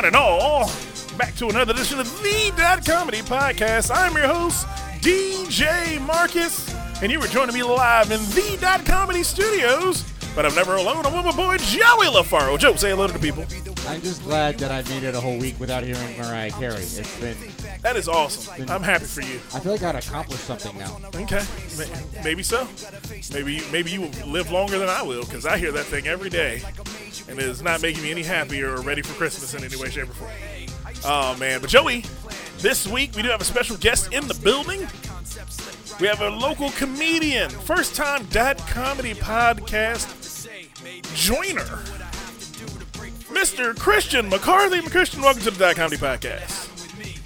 One and all, back to another edition of the Dot Comedy Podcast. I'm your host, DJ Marcus, and you are joining me live in the Dot Comedy Studios. But I'm never alone. I'm with my boy Joey LaFaro. Joe, say hello to the people. I'm just glad that I made it a whole week without hearing Mariah Carey. It's been, That is awesome. I'm happy for you. I feel like I'd accomplished something now. Okay, maybe so. Maybe you, maybe you will live longer than I will because I hear that thing every day, and it is not making me any happier or ready for Christmas in any way, shape, or form. Oh man, but Joey, this week we do have a special guest in the building. We have a local comedian, first time dot comedy podcast joiner, Mr. Christian McCarthy. Christian, welcome to the dot comedy podcast.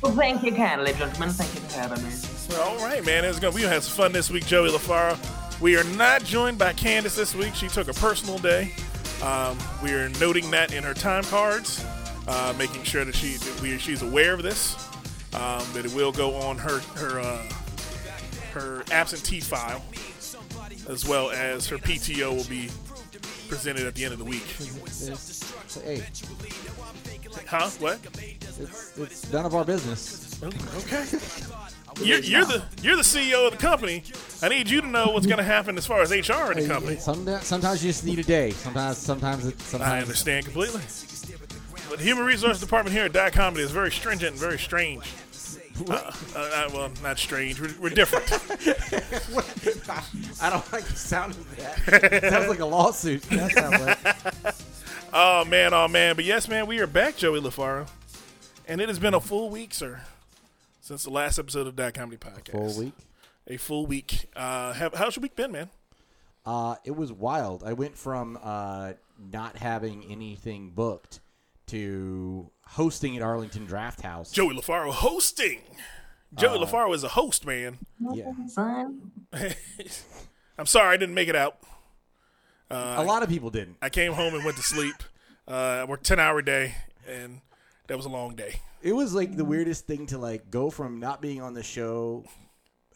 Well, thank you kindly, gentlemen. Thank you for having me. All right, man. It's gonna we have some fun this week, Joey LaFaro. We are not joined by Kandyce this week. She took a personal day. Um, we are noting that in her time cards, uh, making sure that she that we, she's aware of this. Um, that it will go on her her uh, her absentee file, as well as her PTO will be presented at the end of the week. It's, hey, Huh? What? it's, it's none of our business. Okay. You're, you're the you're the CEO of the company. I need you to know what's going to happen as far as HR in the company. Some, sometimes you just need a day. Sometimes, sometimes, it, I understand completely. But the human resource department here at Dot Comedy is very stringent and very strange. Uh, uh, uh, well, not strange. We're, we're different. I don't like the sound of that. It sounds like a lawsuit. That sounds like. oh man, oh man. But yes, man, we are back, Joey LaFaro, and it has been a full week, sir, since the last episode of Dot Comedy Podcast. A full week. A full week. Uh, have, how's your week been, man? Uh, it was wild. I went from uh, not having anything booked to hosting at Arlington Draft House. Joey LaFaro hosting. Joey Uh, LaFaro is a host, man. Yeah. I'm sorry I didn't make it out. a lot of people didn't. I came home and went to sleep. Uh, I worked ten hour day, and that was a long day. It was like the weirdest thing to like go from not being on the show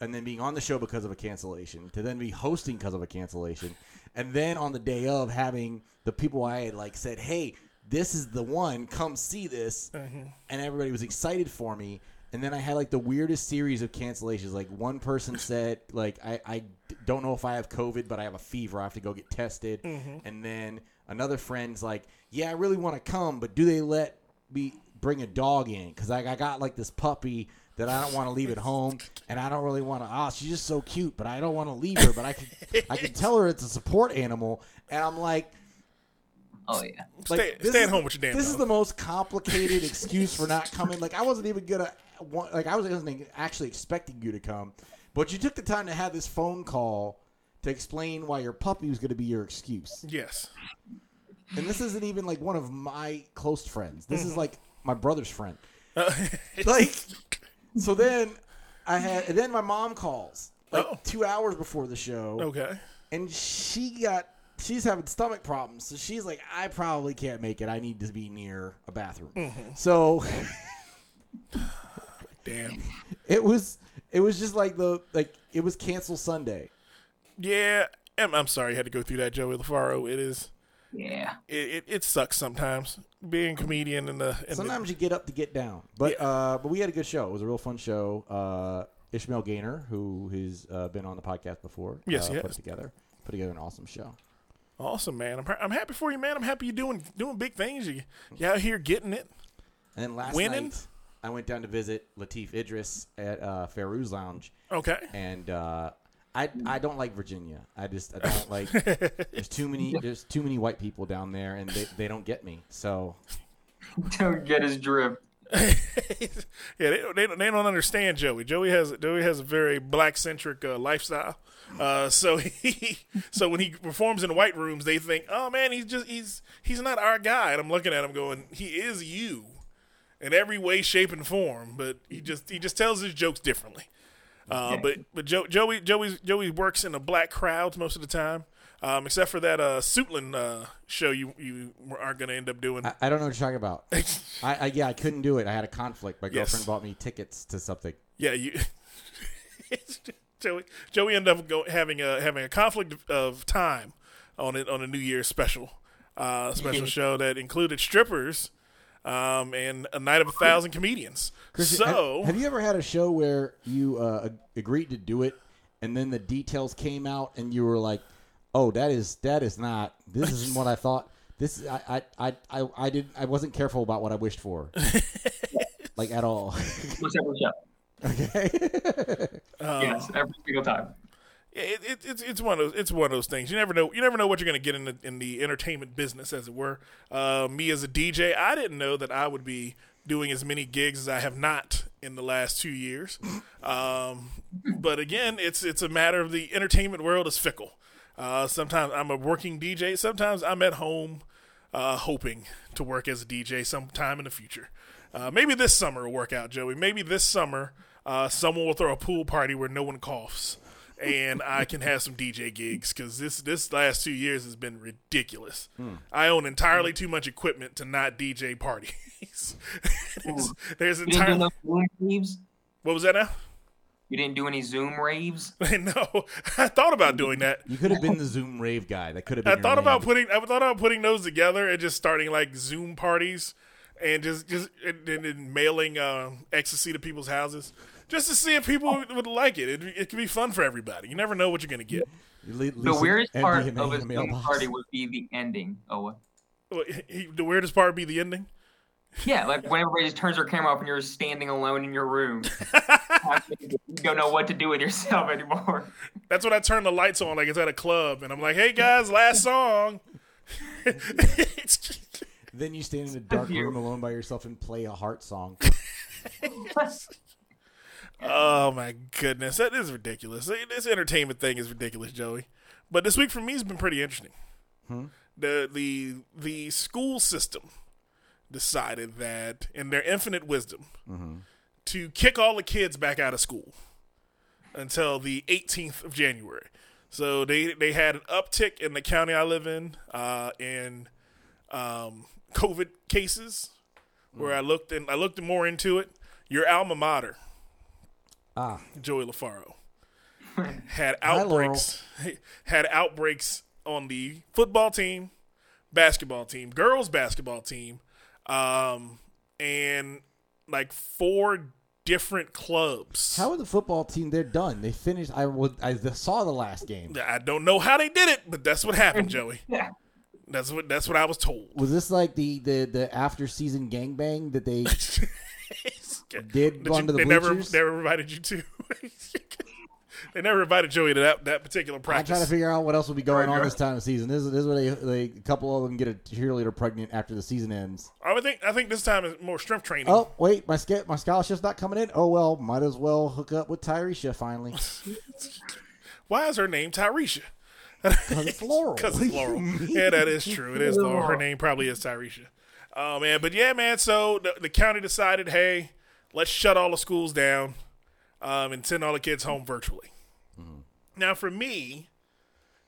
and then being on the show because of a cancellation to then be hosting because of a cancellation and then on the day of having the people I had like said, "Hey, this is the one. Come see this." Mm-hmm. And everybody was excited for me. And then I had like the weirdest series of cancellations. Like one person said, like I, I don't know if I have COVID, but I have a fever. I have to go get tested. Mm-hmm. And then another friend's like, yeah, I really want to come, but do they let me bring a dog in? Because I, I got like this puppy that I don't want to leave at home, and I don't really want to. Ah, she's just so cute, but I don't want to leave her. But I can, I can tell her it's a support animal, and I'm like, oh yeah. like, Stay, this stay at home with your damn This dog. is the most complicated excuse for not coming. Like I wasn't even gonna, want, like I wasn't actually expecting you to come, but you took the time to have this phone call to explain why your puppy was going to be your excuse. yes. And this isn't even like one of my close friends. This is mm-hmm. like my brother's friend. Oh. like, so then I had, and then my mom calls like Oh. two hours before the show Okay. and she got she's having stomach problems so she's like i probably can't make it i need to be near a bathroom mm-hmm. so Damn. it was it was just like the like it was cancel sunday Yeah. I'm, I'm sorry you had to go through that, Joey LaFaro. It is. Yeah. It, it, it sucks sometimes being a comedian in the. In sometimes you get up to get down but uh but we had a good show it was a real fun show uh ishmael gaynor who has uh, been on the podcast before Yes, uh, he put together put together an awesome show awesome man. I'm, I'm happy for you, man. I'm happy you're doing doing big things. You you out here getting it. and then last Winning? night i went down to visit latif idris at uh Fairuz lounge Okay. and uh, I I don't like Virginia. I just I don't like. there's too many there's too many white people down there, and they, they don't get me. So Don't get his drift. yeah, they, don't- they, don't- they don't understand Joey. Joey has Joey has a very black centric uh, lifestyle. Uh, so he so when he performs in white rooms, they think, oh man, he's just he's he's not our guy. And I'm looking at him going, he is you in every way, shape, and form. But he just he just tells his jokes differently. Uh, but but Joe, Joey Joey Joey works in the black crowds most of the time. Um, except for that uh, Suitland uh, show you you aren't going to end up doing. I, I don't know what you're talking about. I, I yeah I couldn't do it. I had a conflict. My Yes. girlfriend bought me tickets to something. Yeah, you. Joey, Joey ended up go, having a having a conflict of, of time on it on a New Year's special. uh, special show that included strippers um, and a night of a thousand comedians. Christian, so have, you ever had a show where you uh, agreed to do it, and then the details came out, and you were like, "Oh, that is that is not. This isn't what I thought. This I I I I, I did I wasn't careful about what I wished for, like at all." What's every show? okay. yes, every single time. It, it, it's it's one of those it's one of those things. You never know you never know what you're going to get in the in the entertainment business, as it were. Uh, me as a DJ, I didn't know that I would be doing as many gigs as I have not in the last two years. Um, but again, it's it's a matter of the entertainment world is fickle. Uh, sometimes I'm a working DJ. Sometimes I'm at home uh, hoping to work as a DJ sometime in the future. Uh, maybe this summer will work out, Joey. Maybe this summer uh, someone will throw a pool party where no one coughs, and I can have some DJ gigs because this this last two years has been ridiculous. I own entirely too much equipment to not DJ parties. there's, there's You didn't do entirely no Zoom what was that now? You didn't do any Zoom raves? no, I thought about doing that. You could have been the Zoom rave guy. That could have been. I your thought name. about putting I thought about putting those together and just starting like Zoom parties and just just and, and, and mailing uh, ecstasy to people's houses just to see if people would like it. It, it could be fun for everybody. You never know what you're gonna get. You The weirdest some part of a in the Zoom mailbox. party would be the ending. Oh, what? Well, he- The weirdest part would be the ending. Yeah, like when everybody just turns their camera off and you're standing alone in your room. you don't know what to do with yourself anymore. That's when I turn the lights on, like it's at a club, and I'm like, "Hey guys, last song." Then you stand in a dark room alone by yourself and play a heart song. oh my goodness, that is ridiculous. This entertainment thing is ridiculous, Joey. But this week for me has been pretty interesting. The the the school system decided that, in their infinite wisdom, to kick all the kids back out of school until the 18th of January. So they they had an uptick in the county I live in uh, in um, COVID cases. Where I looked and I looked more into it. Your alma mater, Ah, Joey LaFaro, had Hi, outbreaks had outbreaks on the football team, basketball team, girls basketball team, um, and like four different clubs. how are the football team? They're done. They finished. I would. I saw the last game. I don't know how they did it, but that's what happened, Joey. Yeah. That's what that's what I was told. Was this like the the the after season gangbang that they did Did go you- the they never never invited you to. they never invited Joey to that, that particular practice. I'm trying to figure out what else will be going on this time of season. This is this is where they, they a couple of them get a cheerleader pregnant after the season ends. I would think I think this time is more strength training. Oh wait, my sca- my scholarship's not coming in. Oh well, might as well hook up with Tyresha finally. Why is her name Tyresha? Because it's Laurel. Because it's Laurel. Yeah, that is true. It is Laurel. Her name probably is Tyresha. Oh man, but yeah, man. So the, the county decided, hey, let's shut all the schools down um, and send all the kids home virtually. Mm-hmm. Now, for me,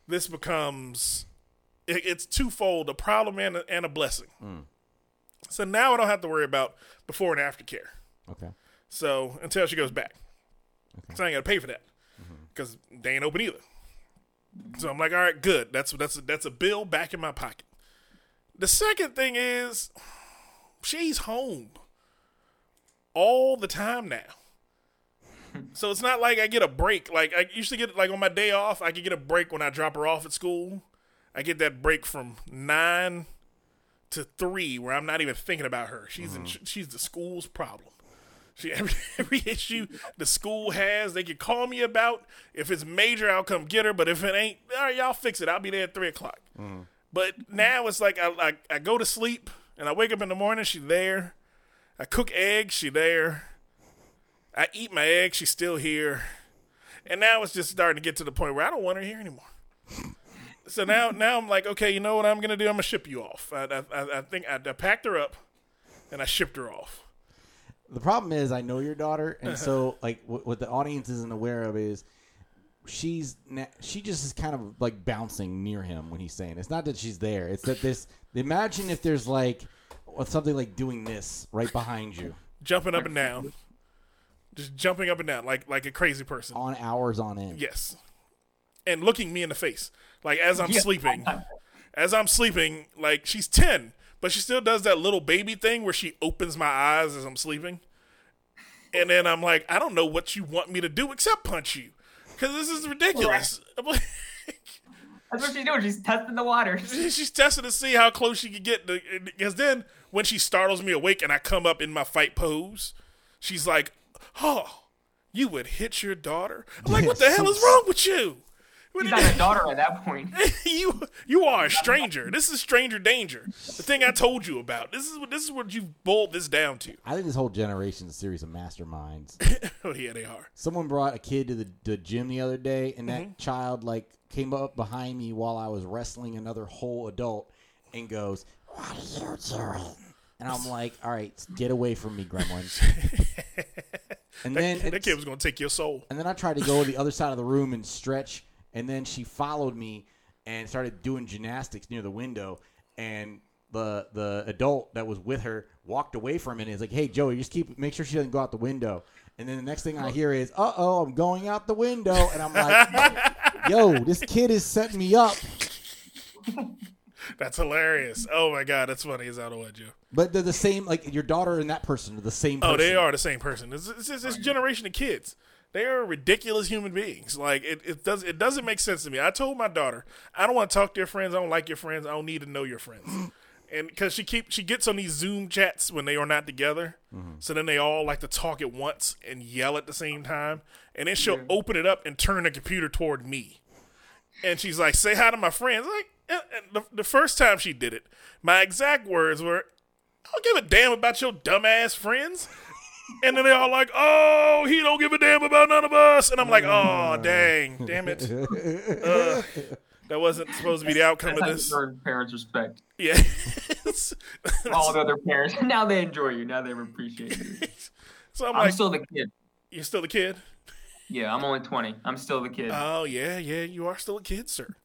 this becomes it, it's twofold: a problem and a, and a blessing. Mm. So now I don't have to worry about before and after care. Okay. So until she goes back, so I ain't got to pay for that mm-hmm. because they ain't open either. So I'm like, all right, good. That's that's that's a bill back in my pocket. The second thing is, she's home all the time now. So it's not like I get a break. Like I usually get like on my day off, I can get a break when I drop her off at school. I get that break from nine to three, where I'm not even thinking about her. She's in, mm-hmm. she's the school's problem. She, every, every issue the school has, they can call me about. If it's major, I'll come get her. But if it ain't, all right, y'all fix it. I'll be there at three o'clock. Mm-hmm. But now it's like I, I I go to sleep and I wake up in the morning. She's there. I cook eggs. She there. I eat my eggs. She's still here. And now it's just starting to get to the point where I don't want her here anymore. So now, now I'm like, okay, you know what I'm gonna do? I'm gonna ship you off. I, I, I- think I, I packed her up, and I shipped her off. The problem is, I know your daughter, and so like what, what the audience isn't aware of is she's na- she just is kind of like bouncing near him when he's saying. It's not that she's there. It's that this. Imagine if there's like something like doing this right behind you jumping up and down, just jumping up and down like like a crazy person. on hours on end. Yes, and looking me in the face, like as I'm Yeah. sleeping, as I'm sleeping, like she's ten, but she still does that little baby thing where she opens my eyes as I'm sleeping, and then I'm like, I don't know what you want me to do except punch you, because this is ridiculous. I'm like- That's what she's doing. She's testing the waters. she's testing to see how close she can get. Because then when she startles me awake and I come up in my fight pose, she's like, "Oh, you would hit your daughter." I'm like, "What the hell is wrong with you?" What She's not a daughter at that point. you you are a stranger. This is stranger danger. The thing I told you about. This is what this is what you boiled this down to. I think this whole generation is a series of masterminds. Oh yeah, they are. Someone brought a kid to the, the gym the other day, and Mm-hmm. that child like came up behind me while I was wrestling another whole adult, and goes, "What are you doing?" And I'm like, "All right, get away from me, gremlins." and then That kid was gonna take your soul. and then I tried to go to the other side of the room and stretch, and then she followed me and started doing gymnastics near the window, and the the adult that was with her walked away from it and is like, "Hey, Joey, just keep make sure she doesn't go out the window." And then the next thing I hear is, "Uh oh, I'm going out the window," and I'm like, "Yo, this kid is setting me up." That's hilarious. Oh my god, that's funny as I don't what you. But they're the same. Like your daughter and that person are the same. Person. Oh, they are the same person. It's, it's, it's this generation of kids. They are ridiculous human beings. Like it, it does it doesn't make sense to me. I told my daughter, I don't want to talk to your friends. I don't like your friends. I don't need to know your friends. and because she keep she gets on these Zoom chats when they are not together, mm-hmm. so then they all like to talk at once and yell at the same time, and then she'll open it up and turn the computer toward me, and she's like, "Say hi to my friends." Like and- and the, the first time she did it, my exact words were, "I don't give a damn about your dumbass friends." And then they all like, "Oh, he don't give a damn about none of us." And I'm like, "Oh, dang, damn it, Ugh. that wasn't supposed to be the outcome That's of how you this." earn parents' respect. Yeah, All the other parents. Now they enjoy you. Now they appreciate you. so I'm I'm like, still the kid. "You're still the kid." Yeah, I'm only 20. I'm still the kid. Oh yeah, yeah, you are still a kid, sir.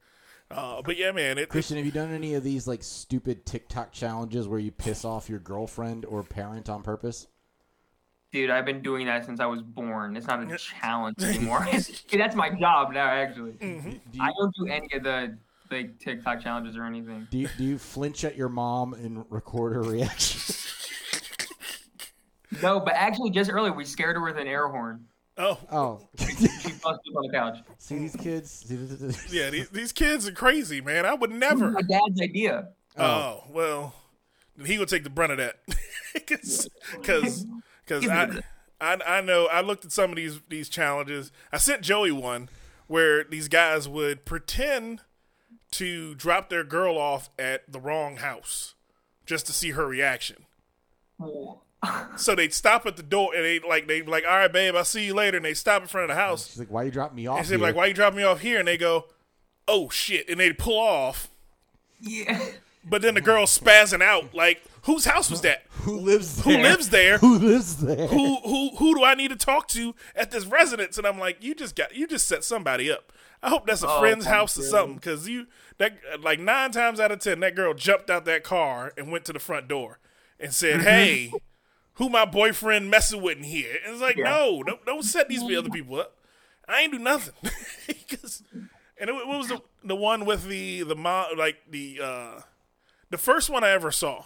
Uh, but yeah, man, it, Christian, have you done any of these like stupid TikTok challenges where you piss off your girlfriend or parent on purpose? Dude, I've been doing that since I was born. It's not a challenge anymore. That's my job now, actually. Mm-hmm. Do I don't do any of the like TikTok challenges or anything. do you, do you flinch at your mom and record her reaction? No, but actually, just earlier we scared her with an air horn. oh Oh, She fell asleep on the couch. see these kids. Yeah, these, these kids are crazy, man. I would never. My dad's idea. Oh well, he would take the brunt of that, because because I, I I know I looked at some of these these challenges. I sent Joey one where these guys would pretend to drop their girl off at the wrong house just to see her reaction. So they'd stop at the door and they like they like, all right, babe, I'll see you later. And they stop in front of the house. She's like, "Why you drop me off?" And they'd like, why you dropping me off here? And they go, oh shit, and they'd pull off. Yeah. But then the girl's spazzing out, like, whose house was that? Who lives there? Who there? lives there? Who lives there? Who who who do I need to talk to at this residence? And I'm like, you just got you just set somebody up. I hope that's a Oh, friend's my house or something, because you that like nine times out of ten, that girl jumped out that car and went to the front door and said, Mm-hmm. "Hey, who my boyfriend messing with in here?" And it's like, Yeah. no, don't, don't set these other people up. I ain't do nothing. 'Cause- and it, what was the the one with the the mom like the uh the first one I ever saw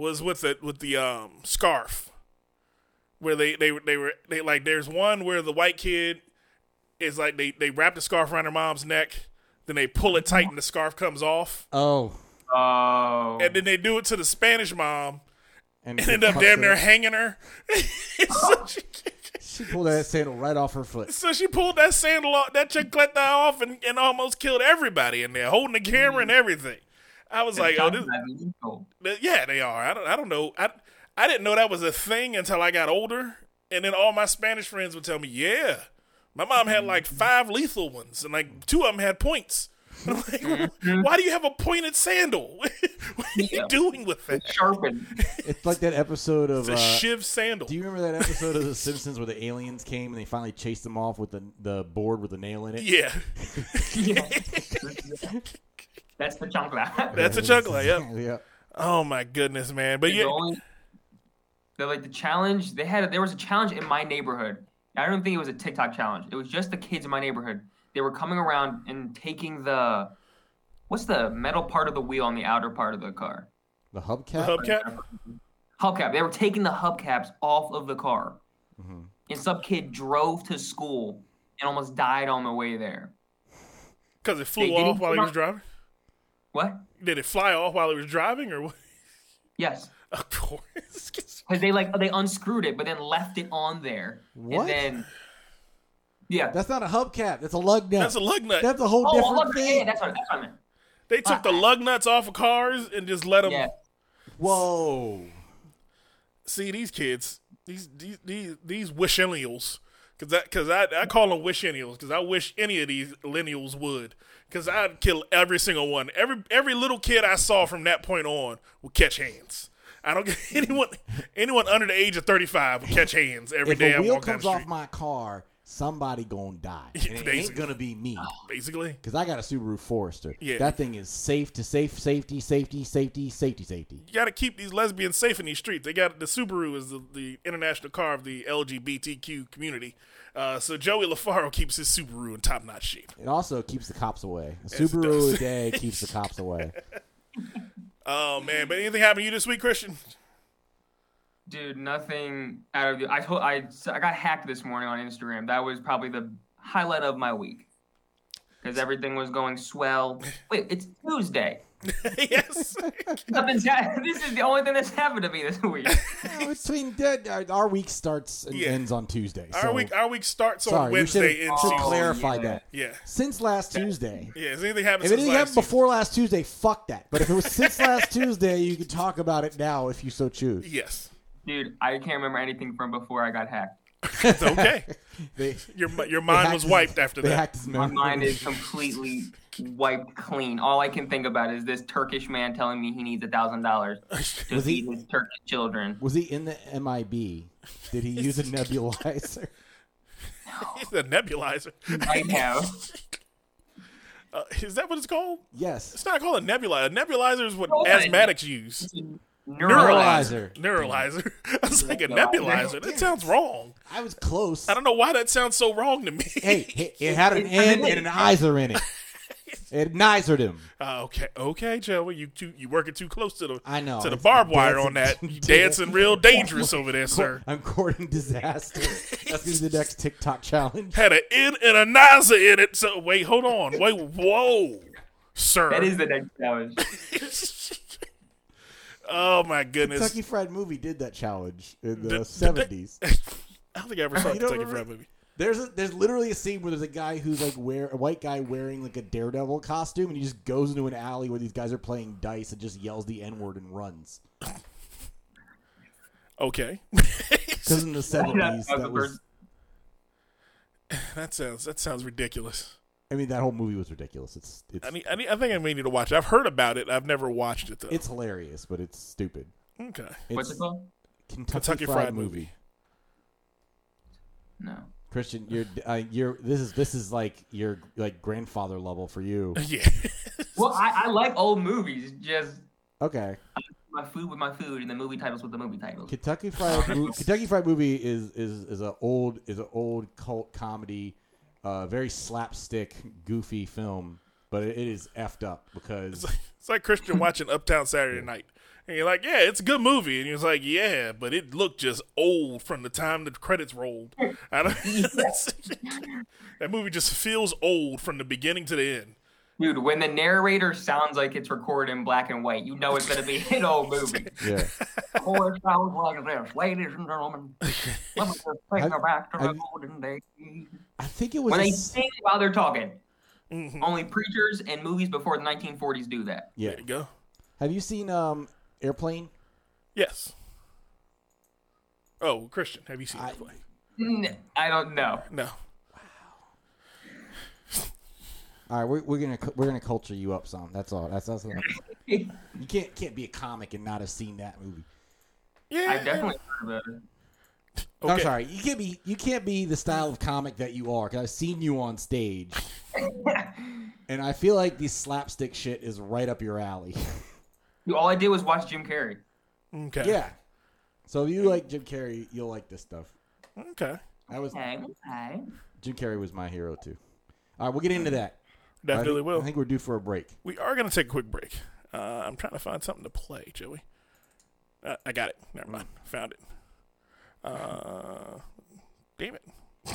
was with the with the um scarf where they they they were they like there's one where the white kid is like they they wrap the scarf around her mom's neck then they pull it tight and the scarf comes off. Oh, Oh. and then they do it to the Spanish mom and and end up damn near hanging her. So, she, She pulled that sandal right off her foot. so she pulled that sandal off that chicletta off and, and almost killed everybody in there holding the camera and everything I was like oh this, Yeah, they are. I don't. I don't know. I I didn't know that was a thing until I got older, and then all my Spanish friends would tell me, "Yeah, my mom had like five lethal ones, and like two of them had points." I'm like, why do you have a pointed sandal? what are you doing with that? sharpened. It's like that episode of. It's a Uh, shiv sandal. do you remember that episode of The Simpsons where the aliens came and they finally chased them off with the the board with the nail in it? yeah, Yeah. That's the chancla. that's a chuckler. Yep. yeah. Oh my goodness, man. But The yeah, only- the like the challenge they had there was a challenge in my neighborhood. I don't think it was a TikTok challenge. It was just the kids in my neighborhood. They were coming around and taking the what's the metal part of the wheel on the outer part of the car? The hubcap. The hubcap. Hubcap. They were taking the hubcaps off of the car, Mhm. and some kid drove to school and almost died on the way there. Because it flew Hey, did he off while he was driving. What? Did it fly off while he was driving, or what? Yes. Of course. Because they like they unscrewed it, but then left it on there. What? And then, yeah. That's not a hubcap. That's a lug nut. That's a lug nut. That's a whole oh, different look, thing. yeah, that's what, that's what I meant. they took the uh, lug nuts off of cars and just let them Yeah. Whoa. see these kids. These these these, these wishennials. Cause that, cause I, I call them wishennials. Cause I wish any of these millennials would. Cause I'd kill every single one. Every every little kid I saw from that point on would catch hands. I don't get anyone anyone under the age of thirty five would catch hands every If day. a I wheel walk comes off my car, somebody gonna die. And it ain't gonna be me. Basically, Because I got a Subaru Forester. Yeah. That thing is safe to safe, safety, safety, safety, safety, safety. you got to keep these lesbians safe in these streets. They got the Subaru is the, the international car of the LGBTQ community. Uh, so Joey LaFaro keeps his Subaru in top notch shape. It also keeps the cops away. A it Subaru a day keeps the cops away. Oh man! But anything happen to you this week, Christian? Dude, nothing out of the. I told I I got hacked this morning on Instagram. That was probably the highlight of my week because everything was going swell. Wait, it's Tuesday. yes. Nothing's ha- This is the only thing that's happened to me this week. Between dead, our, our week starts and Yeah. ends on Tuesday. Our week our week starts on sorry, we should, Wednesday and should Oh, clarify yeah. that. Yeah. Since last Tuesday. Yeah. Has anything happened If since anything last happened before last Tuesday, fuck that. But if it was since last Tuesday, you can talk about it now if you so choose. Yes. Dude, I can't remember anything from before I got hacked. It's okay. They, Your your mind hacked was his- wiped after that. My mind is completely wiped clean. All I can think about is this Turkish man telling me he needs a thousand dollars to Was he- feed his Turkish children. Was he in the MIB? Did he use a nebulizer? It's a nebulizer. I know. Uh, is that what it's called? Yes. It's not called a nebulizer. A nebulizer is what Oh, asthmatics use. Neuralizer. Neuralizer. Neuralizer. I was like a Nebulizer. nebulizer. That sounds wrong. I was close. I don't know why that sounds so wrong to me. Hey, it, it had an N and an Iser in it. It nizered him. Uh, okay, okay, Joey, you too, you working too close to the I know. to the barbed wire on that. You dancing real dangerous over there, sir. I'm courting disaster. That's gonna be the next TikTok challenge. Had an N and a nizer in it. So wait, hold on, wait, whoa, sir. That is the next challenge. Oh my goodness. Kentucky Fried Movie did that challenge in the Did- did they- seventies. I don't think I ever saw You the don't Kentucky remember? Fried Movie. There's a, there's literally a scene where there's a guy who's like wear a white guy wearing like a daredevil costume and he just goes into an alley where these guys are playing dice and just yells the n word and runs. Okay, Because in the seventies, That that was. that sounds that sounds ridiculous. I mean, that whole movie was ridiculous. It's it's I mean, I, need, I think I may need to watch. it. I've heard about it. I've never watched it though. it's hilarious, but it's stupid. okay. What's it called? Kentucky, Kentucky Fried, Fried movie. Movie. No. Christian, you're uh, you're this is this is like your like grandfather level for you. Yeah. Well, I, I like old movies. Just Okay, my food with my food, and the movie titles with the movie titles. Kentucky Fried Mo- Kentucky Fried Movie is is is a old is an old cult comedy, uh, very slapstick, goofy film, but it, it is effed up because It's like Christian watching Uptown Saturday Night. And you're like, yeah, it's a good movie. And he was like, yeah, but it looked just old from the time the credits rolled. I don't, that movie just feels old from the beginning to the end. Dude, when the narrator sounds like it's recorded in black and white, you know it's gonna be an old movie. yeah. oh, it sounds like this, ladies and gentlemen. Let me just take Have- you back to the golden days. I think it was When a they sing while they're talking. Mhm. Only preachers and movies before the 1940s do that. yeah. There you go. Have you seen um Airplane? Yes. Oh, Christian, have you seen Airplane? I- it play? N- I don't know. No. Wow. all right, we're, we're gonna we're gonna culture you up some. That's all. That's that's. you can't can't be a comic and not have seen that movie. Yeah. I definitely heard of it. I'm sorry. You can't be you can't be the style of comic that you are. Because I've seen you on stage, and I feel like this slapstick shit is right up your alley. All I did was watch Jim Carrey. Okay. yeah. So if you like Jim Carrey, you'll like this stuff. Okay. That was Okay, okay. Jim Carrey was my hero too. All right, we'll get into that. Definitely I think, will. I think we're due for a break. We are going to take a quick break. Uh, I'm trying to find something to play, Joey. Uh, I got it. Never mind. Found it. Uh, damn it.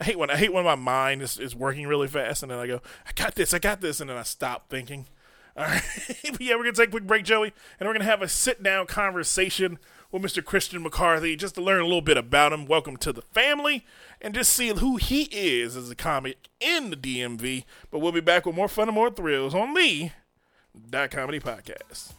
I hate when I hate when my mind is, is working really fast and then I go, I got this, I got this, and then I stop thinking. All right. But yeah, we're gonna take a quick break, Joey, and we're gonna have a sit down conversation with Mr. Christian McCarthy just to learn a little bit about him. Welcome to the family, and just see who he is as a comic in the DMV. But we'll be back with more fun and more thrills on the Dot Comedy Podcast.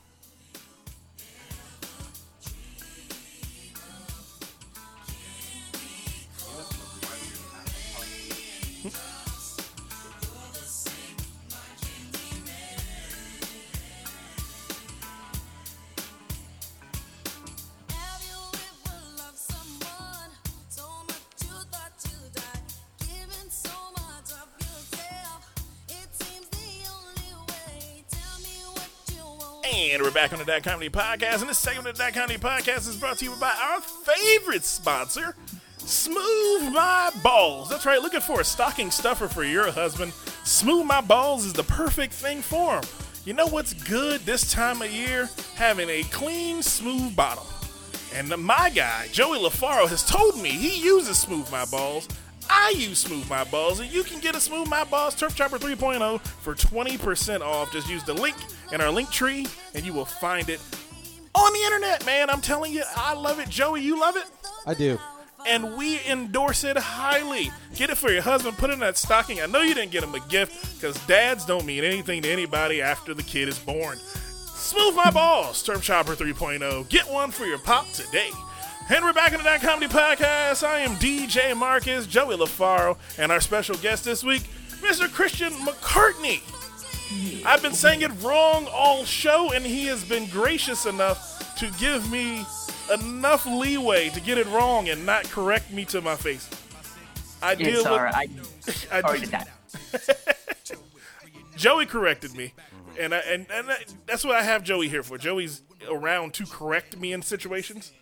Back on the Dot Comedy Podcast, and this segment of the Dot Comedy Podcast is brought to you by our favorite sponsor, Smooth My Balls. That's right, looking for a stocking stuffer for your husband. Smooth My Balls is the perfect thing for him. You know what's good this time of year? Having a clean, smooth bottom. And my guy, Joey LaFaro, has told me he uses Smooth My Balls. I use Smooth My Balls, and you can get a Smooth My Balls Turf Chopper 3.0 for 20% off. Just use the link in our link tree, and you will find it on the internet, man. I'm telling you, I love it. Joey, you love it? I do. and we endorse it highly. Get it for your husband, put it in that stocking. I know you didn't get him a gift because dads don't mean anything to anybody after the kid is born. Smooth my balls, Turf Chopper 3.0. Get one for your pop today. And we're back into that comedy podcast. I am DJ Marcus, Joey LaFaro, and our special guest this week, Mr. Christian McCartney. I've been saying it wrong all show, and he has been gracious enough to give me enough leeway to get it wrong and not correct me to my face. I deal It's with alright. I I- already did that. Joey corrected me, and I, and and I, that's what I have Joey here for. Joey's around to correct me in situations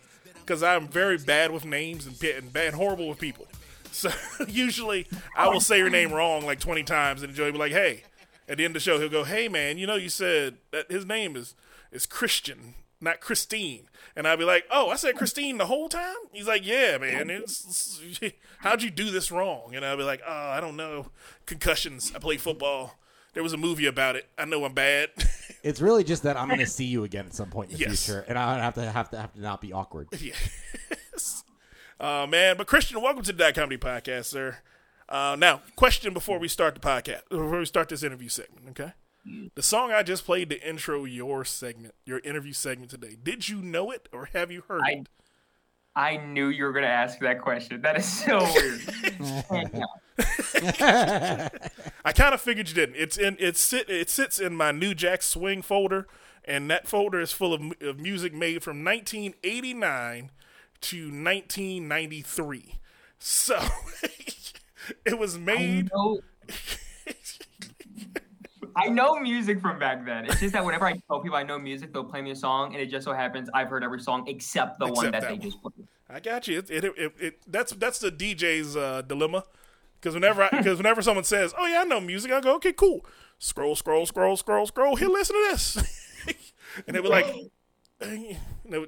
because I'm very bad with names and, and bad horrible with people. So usually I will say your name wrong like 20 times, and Joey will be like, "Hey." At the end of the show, he'll go, "Hey man, you know you said that his name is is Christian, not Christine," and I'll be like, "Oh, I said Christine the whole time." He's like, "Yeah, man, it's, it's- how'd you do this wrong?" And I'll be like, "Oh, I don't know, concussions. I play football." There was a movie about it. I know I'm bad. It's really just that I'm going to see you again at some point in the Yes. future, and I have to have to have to not be awkward. yes. Uh, man, but Christian, welcome to the Dot Comedy Podcast, sir. Uh, now, question before we start the podcast, before we start this interview segment, okay? The song I just played to intro your segment, your interview segment today. Did you know it or have you heard I it? I knew you were gonna ask that question. That is so weird. I kind of figured you didn't. It's in it sit it sits in my New Jack Swing folder, and that folder is full of, of music made from 1989 to 1993. So it was made. I know music from back then. It's just that whenever I tell people I know music, they'll play me a song, and it just so happens I've heard every song except the one that, that they one. just played. I got you. It, it, it, it, that's that's the DJ's uh, dilemma. Because whenever because whenever someone says, "Oh yeah, I know music," I go, "Okay, cool." Scroll, scroll, scroll, scroll, scroll. Here, listen to this, and they were like,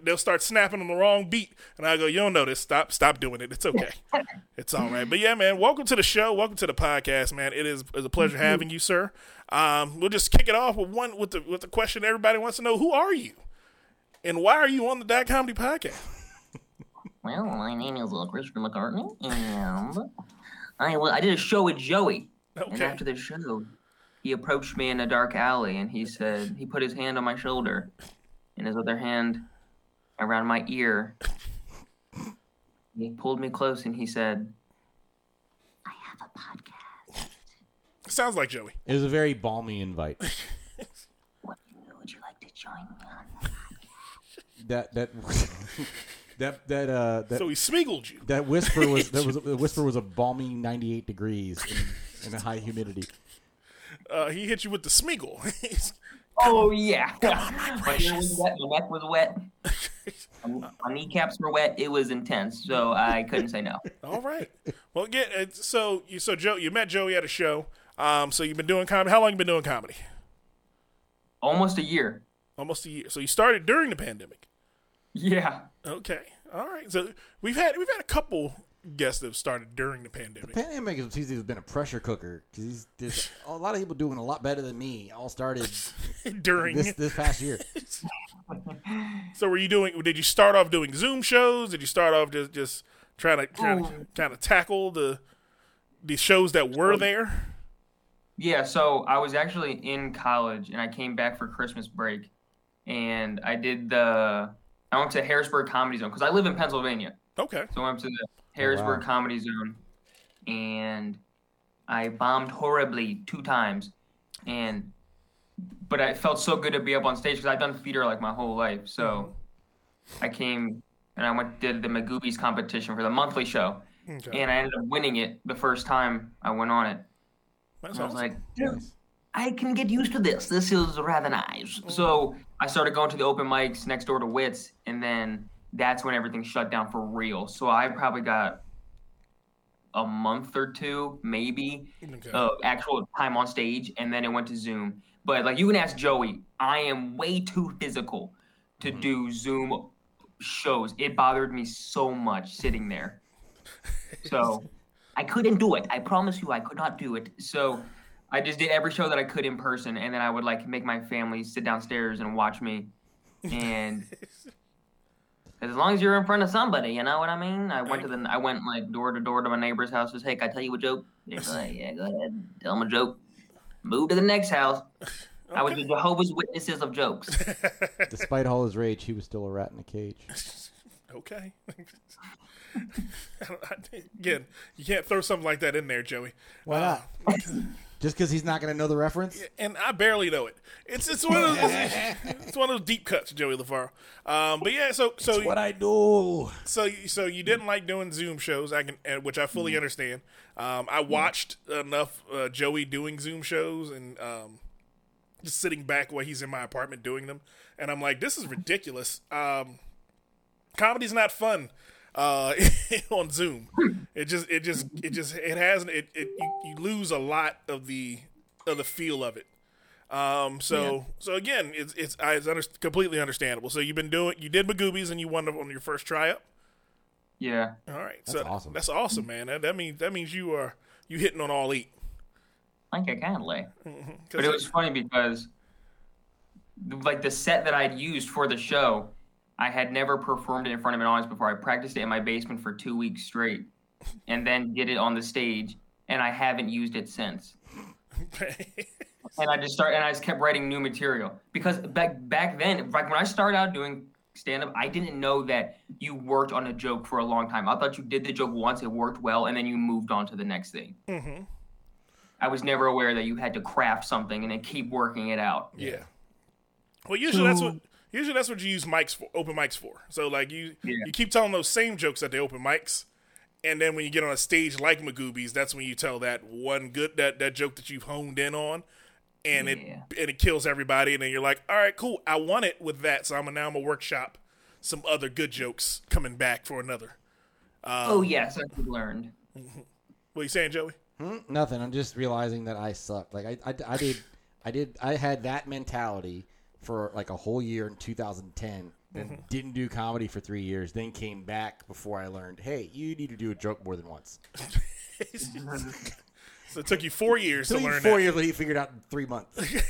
they'll start snapping on the wrong beat, and I go, "You don't know this. Stop, stop doing it. It's okay. It's all right." But yeah, man, welcome to the show. Welcome to the podcast, man. It is it's a pleasure having you, sir. Um, we'll just kick it off with one with the with the question everybody wants to know: Who are you, and why are you on the Dot Comedy Podcast? Well, my name is uh, Christian McCartney, and I well, I did a show with Joey. And after the show, he approached me in a dark alley, and he said he put his hand on my shoulder, and his other hand around my ear. He pulled me close, and he said, "I have a podcast. Sounds like Joey. It was a very balmy invite. What would you like to join me on?" That that that that uh that So he smiggled you. that whisper was that was the whisper was a balmy 98 degrees in, in a high humidity. Uh, he hit you with the smiggle. Oh yeah, my ear was wet, my neck was wet, my my kneecaps were wet. It was intense, so I couldn't say no. All right. Well, get uh, so you so Joe, you met Joey at a show. Um, so you've been doing comedy. How long you been doing comedy? Almost a year. Almost a year. So you started during the pandemic. Yeah. Okay. All right. So we've had we've had a couple guests that have started during the pandemic. The Pandemic has has been a pressure cooker because there's a lot of people doing a lot better than me. All started during this this past year. So were you doing? Did you start off doing Zoom shows? Did you start off just just trying to trying to, oh. trying to tackle the the shows that were oh, there? Yeah, so I was actually in college and I came back for Christmas break and I did the I went to Harrisburg Comedy Zone because I live in Pennsylvania. Okay. So I went to the oh, Harrisburg wow. Comedy Zone and I bombed horribly two times and but I felt so good to be up on stage because I've done theater like my whole life. So mm-hmm. I came and I went did the Magooby's competition for the monthly show Okay. and I ended up winning it the first time I went on it. That's I was awesome. like, I can get used to this. This is rather nice. So I started going to the open mics next door to Wits, and then that's when everything shut down for real. So I probably got a month or two, maybe, Okay. of actual time on stage, and then it went to Zoom. But like you can ask Joey, I am way too physical to do Zoom shows. It bothered me so much sitting there. So I couldn't do it. I promise you, I could not do it. So I just did every show that I could in person, and then I would like make my family sit downstairs and watch me. And as long as you're in front of somebody, you know what I mean. I went to the, I went like door to door to my neighbor's houses. Hey, can I tell you a joke? They're like, yeah, go ahead, tell them a joke. Move to the next house. I was the Jehovah's Witnesses of jokes. Despite all his rage, he was still a rat in a cage. okay. Again, you can't throw something like that in there, Joey. Why uh, not? Just because he's not going to know the reference? and I barely know it. It's it's one of those it's one of those deep cuts, Joey LaFaro. Um, but yeah, so so What I do. so you, so you didn't like doing Zoom shows, I can, which I fully understand. Um, I watched enough uh, Joey doing Zoom shows and um, just sitting back while he's in my apartment doing them, and I'm like, this is ridiculous. Um, comedy's not fun uh, on Zoom. It just it just it just it has it, it you, you lose a lot of the of the feel of it. Um, so so again, it's it's it's under, completely understandable. So you've been doing you did Magooby's and you won on your first try up. Yeah. All right, That's so awesome. That's awesome, man. That, that means that means you are you hitting on all eight. Thank you kindly. 'Cause But it was funny because, like, the set that I'd used for the show, I had never performed it in front of an audience before. I practiced it in my basement for two weeks straight, and then did it on the stage, and I haven't used it since. And I just started, and I just kept writing new material because back back then, like when I started out doing stand up, I didn't know that you worked on a joke for a long time. I thought you did the joke once, it worked well, and then you moved on to the next thing. Mm-hmm. I was never aware that you had to craft something and then keep working it out. yeah. Well, usually that's what usually that's what you use mics for, open mics for. So like you Yeah. you keep telling those same jokes at the open mics, and then when you get on a stage like Magooby's, that's when you tell that one good that that joke that you've honed in on, and Yeah. it and it kills everybody, and then you're like, all right, cool, I won it with that, so I'm gonna, now I'm gonna workshop some other good jokes coming back for another. oh yes, I've learned. What are you saying, Joey? Hmm? Nothing. I'm just realizing that I suck. Like I, I, I did, I did, I had that mentality for like a whole year in 2010. Then mm-hmm. didn't do comedy for three years. Then came back before I learned, hey, you need to do a joke more than once. So it took you four years So to learn four that. years later, he figured out in three months.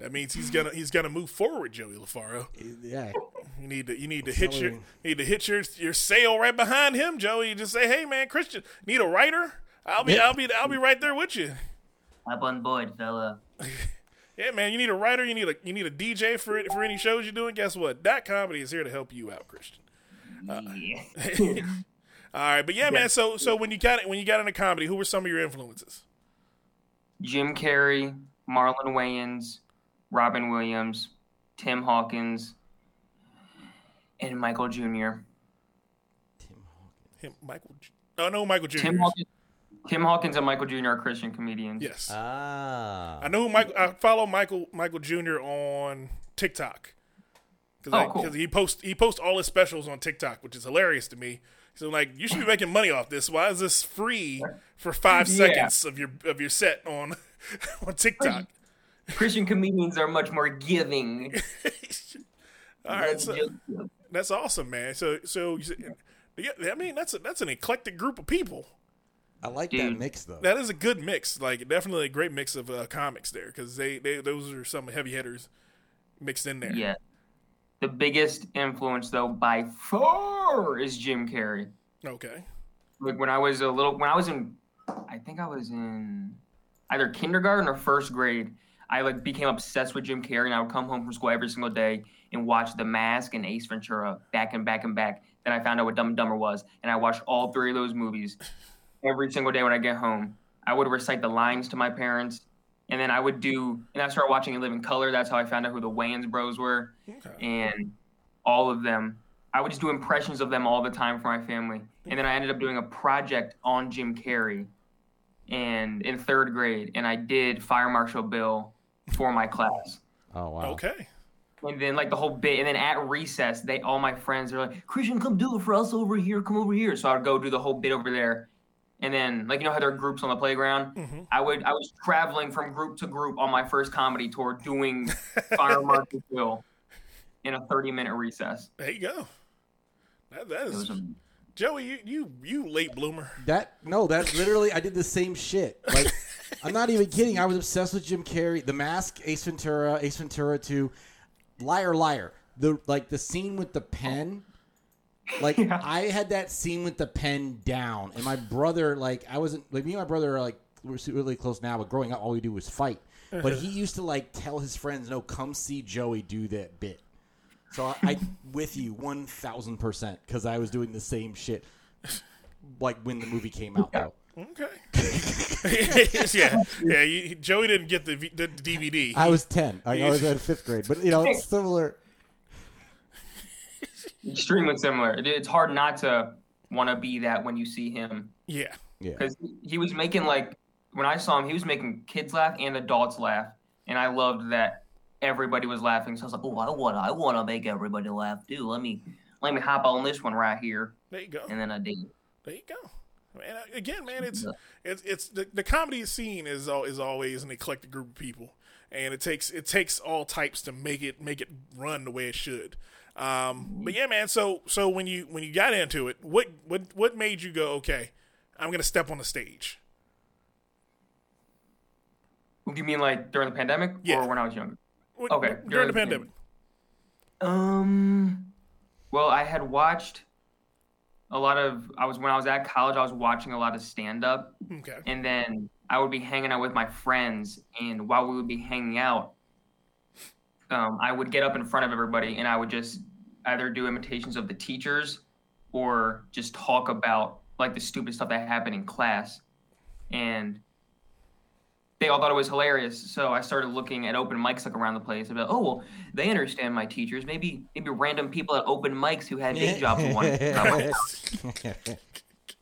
That means he's gonna he's gonna move forward, Joey LaFaro. yeah. You need to you need to hit your Accelerating. need to hit your your sail right behind him, Joey. You just say, "Hey, man, Christian, need a writer? I'll be Yeah. I'll be I'll be right there with you." Up on board, fella. Yeah, man, you need a writer. You need a you need a DJ for it for any shows you're doing. Guess what? That comedy is here to help you out, Christian. Yeah. All right, but yeah, man. So so when you got when you got into comedy, who were some of your influences? Jim Carrey, Marlon Wayans, Robin Williams, Tim Hawkins, and Michael Jr. Tim Hawkins. Him, Michael. Oh no, Michael Jr. Tim Hawkins, Tim Hawkins and Michael Jr. are Christian comedians. Yes, Ah. I know who Michael. I follow Michael Michael Jr. on TikTok Oh, cool. he posts he posts all his specials on TikTok, which is hilarious to me. So like, you should be making money off this. Why is this free for five Yeah. seconds of your of your set on on TikTok? Christian comedians are much more giving. All right, so that's awesome, man. So so you said- yeah, I mean that's a, that's an eclectic group of people. I like that mix though. That is a good mix, like definitely a great mix of uh, comics there because they, they those are some heavy hitters mixed in there. yeah. The biggest influence, though, by far, is Jim Carrey. Okay. Like when I was a little, when I was in, I think I was in either kindergarten or first grade. I like became obsessed with Jim Carrey, and I would come home from school every single day and watch The Mask and Ace Ventura back and back and back. Then I found out what Dumb and Dumber was, and I watched all three of those movies every single day when I get home. I would recite the lines to my parents, and then I would do, and I started watching Live In Living Color. That's how I found out who the Wayans Bros were, Okay. and all of them. I would just do impressions of them all the time for my family, and then I ended up doing a project on Jim Carrey, and in third grade, and I did Fire Marshal Bill for my class. oh wow. Okay. And then like the whole bit, and then at recess, they all my friends are like, Christian, come do it for us over here. Come over here. So I would go do the whole bit over there, and then like you know how there are groups on the playground. Mm-hmm. I would I was traveling from group to group on my first comedy tour, doing Fire Marshal Bill in a thirty minute recess. There you go. That, that It is was a, Joey. You you you late bloomer. That no, that literally I did the same shit. Like I'm not even kidding. I was obsessed with Jim Carrey, The Mask, Ace Ventura, Ace Ventura 2, Liar Liar. The like the scene with the pen. Like Yeah. I had that scene with the pen down, and my brother like I wasn't like me and my brother are like we're really close now, but growing up all we do was fight. But he uh-huh. used to like tell his friends, "No, come see Joey do that bit." So I, I with you one thousand percent because I was doing the same shit. Like when the movie came out, though. Okay. yeah, yeah. You, Joey didn't get the, the DVD. I was ten. Like, I was in fifth grade, but you know, it's similar. Extremely similar. It's hard not to want to be that when you see him yeah. Yeah, because he was making like when I saw him, he was making kids laugh and adults laugh, and I loved that everybody was laughing. So I was like, oh, I want, I want to make everybody laugh too. Let me, let me hop on this one right here, There you go. and then I did. There you go. Man, again, man, it's it's it's the, the comedy scene is al- is always an eclectic group of people, and it takes it takes all types to make it make it run the way it should. Um, but yeah, man. So so when you when you got into it, what what what made you go? Okay, I'm gonna step on the stage. Do you mean like during the pandemic Yeah. or when I was younger? Okay, during during the the pandemic. Um, well, I had watched a lot of. I was when I was at college. I was watching a lot of stand up, Okay. and then I would be hanging out with my friends, and while we would be hanging out, um, I would get up in front of everybody, and I would just either do imitations of the teachers, or just talk about like the stupid stuff that happened in class, and they all thought it was hilarious. So I started looking at open mics like around the place about, oh well, they understand my teachers. Maybe maybe random people at open mics who had day jobs want to.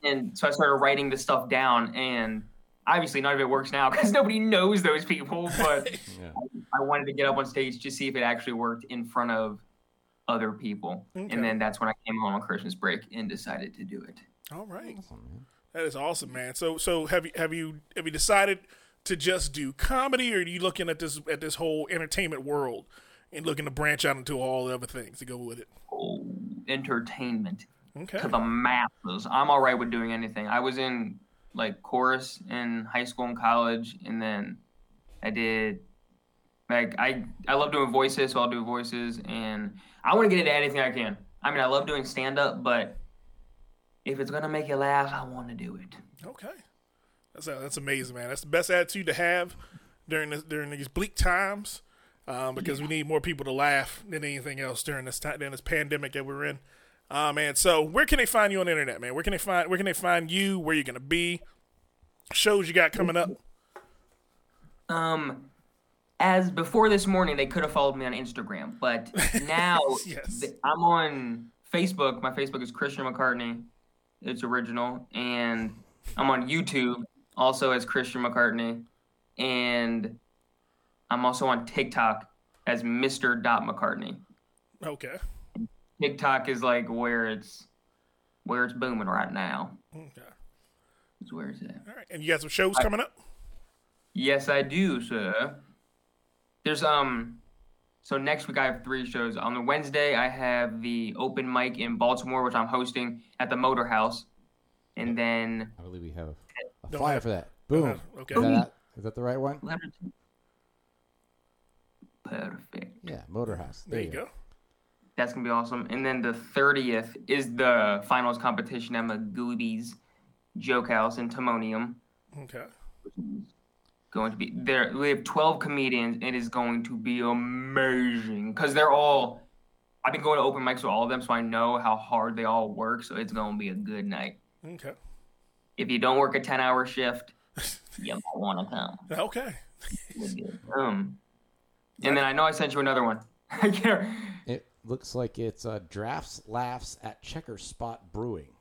And so I started writing this stuff down, and obviously none of it works now because nobody knows those people. But I wanted to get up on stage to see if it actually worked in front of other people, Okay. and then that's when I came home on Christmas break and decided to do it. All right. That is awesome, man. So so have you have you have you decided to just do comedy, or are you looking at this at this whole entertainment world and looking to branch out into all the other things to go with it? Oh, entertainment. Okay. to the masses. I'm all right with doing anything. I was in like chorus in high school and college, and then I did like I I love doing voices, so I'll do voices, and I want to get into anything I can. I mean, I love doing stand up, but if it's gonna make you laugh, I want to do it. Okay. That's that's amazing, man. That's the best attitude to have during this during these bleak times, um, because we need more people to laugh than anything else during this time during this pandemic that we're in. Uh, man. So where can they find you on the internet, man? Where can they find where can they find you? Where you gonna be? Shows you got coming up? Um, as before this morning, they could have followed me on Instagram, but now Yes. th- I'm on Facebook. My Facebook is Christian McCartney. It's original, and I'm on YouTube also as Christian McCartney, and I'm also on TikTok as Mr. Dot McCartney. Okay. TikTok is like where it's where it's booming right now. Okay. Is where it's at. All right. And you got some shows coming up? Yes, I do, sir. There's um so next week I have three shows. On the Wednesday I have the open mic in Baltimore, which I'm hosting at the Motor House. And then I believe we have a, a Don't flyer have- for that. Boom. Okay. Is that, is that the right one? Perfect. Yeah, Motor House. There you go. That's gonna be awesome. And then the thirtieth is the finals competition at Magooby's Joke House in Timonium. Okay. Going to be there. We have twelve comedians. It is going to be amazing because they're all. I've been going to open mics with all of them, so I know how hard they all work. So it's going to be a good night. Okay. If you don't work a ten-hour shift, you might want to come. Okay. Um, and then I know I sent you another one. I can't. It looks like it's uh, Drafts Laughs at Checker Spot Brewing.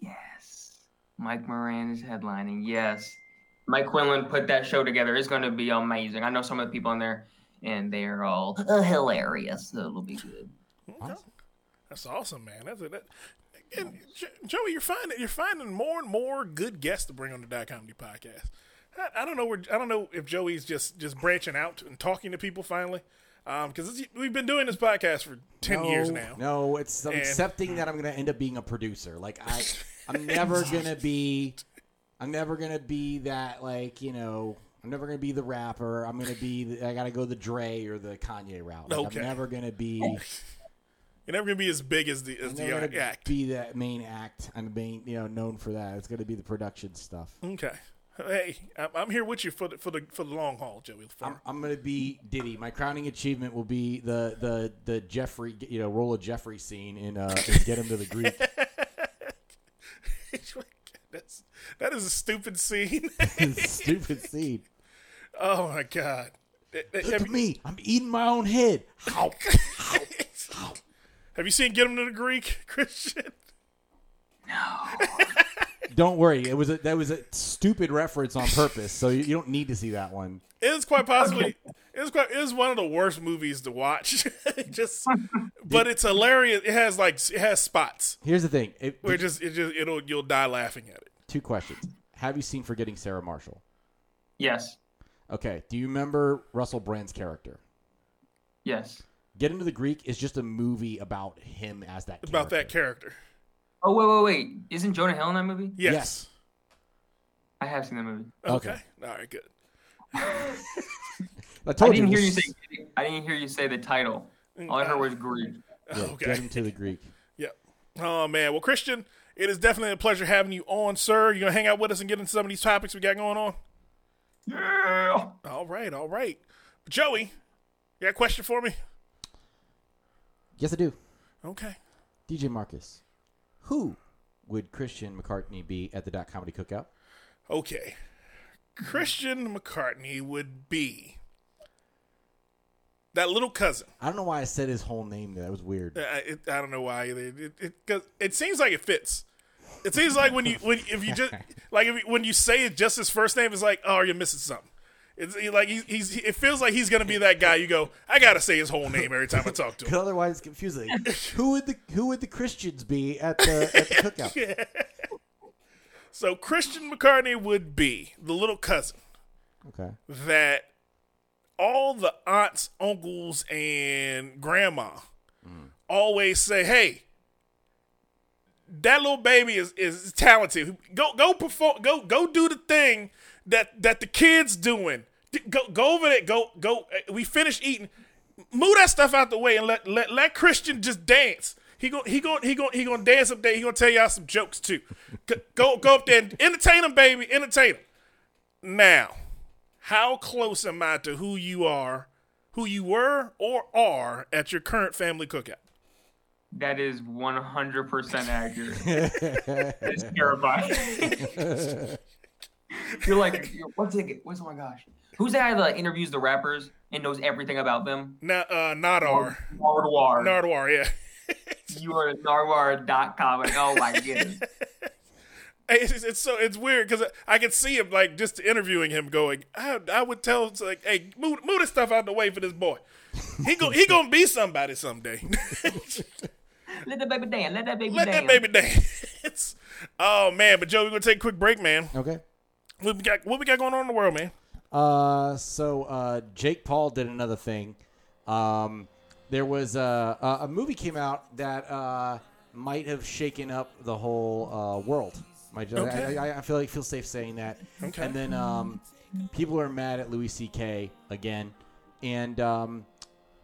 Yes. Mike Moran is headlining. Yes. Mike Quinlan put that show together. It's going to be amazing. I know some of the people in there, and they're all uh, hilarious. So it'll be good. Okay. That's awesome, man. That's it. That, and Joey, you're finding you're finding more and more good guests to bring on the Die Comedy Podcast. I, I don't know where I don't know if Joey's just just branching out and talking to people finally, because we've been doing this podcast for ten no, years now. No, it's I'm And- accepting that I'm going to end up being a producer. Like I, I'm never going to be, I'm never going to be that like you know. I'm never gonna be the rapper. I'm gonna be. The, I gotta go the Dre or the Kanye route. Like, Okay. I'm never gonna be. You're never gonna be as big as the as I'm the uh, act. be that main act. I'm being you know known for that. It's gonna be the production stuff. Okay. Hey, I'm, I'm here with you for the for the for the long haul, Joey. I'm, I'm gonna be Diddy. My crowning achievement will be the the the Jeffrey you know roll of Jeffrey scene in uh in Get Him to the Greek. That's that is a stupid scene. Stupid scene. oh my god. Eh, eh, Look Have at you, me. I'm eating my own head. How? have you seen Get Him to the Greek, Christian? Don't worry. It was a that was a stupid reference on purpose. So you, you don't need to see that one. It is quite possibly it is quite it is one of the worst movies to watch. just but it's hilarious. It has like it has spots Here's the thing. It, where it just it just it'll you'll die laughing at it. two questions. Have you seen Forgetting Sarah Marshall? Yes. Okay. Do you remember Russell Brand's character? Yes. Get Into the Greek is just a movie about him as that. About that character. Character. Oh wait, wait, wait! Isn't Jonah Hill in that movie? Yes. Yes. I have seen that movie. Okay. Okay. All right, good. I I didn't you. hear you say. I didn't hear you say the title. All I heard was Greek. Yeah, Okay. Get Him to the Greek. Yep. Oh man. Well, Christian, it is definitely a pleasure having you on, sir. You gonna hang out with us and get into some of these topics we got going on? Yeah. All right, all right. Joey, you got a question for me? Yes, I do. Okay. DJ Marcus, who would Christian McCartney be at the Dot Comedy Cookout? Okay. Christian McCartney would be that little cousin. I don't know why I said his whole name. there. That was weird. Uh, I, it, I don't know why either. It, it, cause it seems like it fits. It seems like when you when if you just like if you, when you say it just his first name, it's like oh you're missing something. It's like he's, he's it feels like he's gonna be that guy. You go I gotta say his whole name every time I talk to him. Otherwise, it's confusing. who would the Who would the Christians be at the at the cookout? So Christian McCartney would be the little cousin Okay. that all the aunts, uncles, and grandma mm. always say, "Hey, that little baby is, is talented. Go go perform. Go go do the thing that that the kids doing. Go go over there. Go go. uh, We finish eating. Move that stuff out the way and let let let Christian just dance. He go he go he go he gonna dance up there. He gonna tell y'all some jokes too. Go go, go up there and entertain him, baby. Entertain him. Now, how close am I to who you are, who you were or are at your current family cookout? That is 100% accurate. it's terrifying. You're like, what's it? What's oh my gosh? Who's that guy that interviews the rappers and knows everything about them? Na, uh, Nardwuar. Nardwuar. Nardwuar, yeah. You are at Nardwuar.com. And, oh my goodness. It's, it's, it's so it's weird because I can see him like just interviewing him, going, I, I would tell it's like, hey, move, move this stuff out of the way for this boy. He go, he gonna be somebody someday. Let that baby dance. Let that baby Let dance. that baby dance. oh man, but Joe, we're gonna take a quick break, man. Okay. What we got? What we got going on in the world, man? Uh, so uh, Jake Paul did another thing. Um, there was a, a, a movie came out that uh, might have shaken up the whole uh, world. Might Okay. I, I, I feel like feel safe saying that. Okay. And then um, people are mad at Louis C.K. again, and um,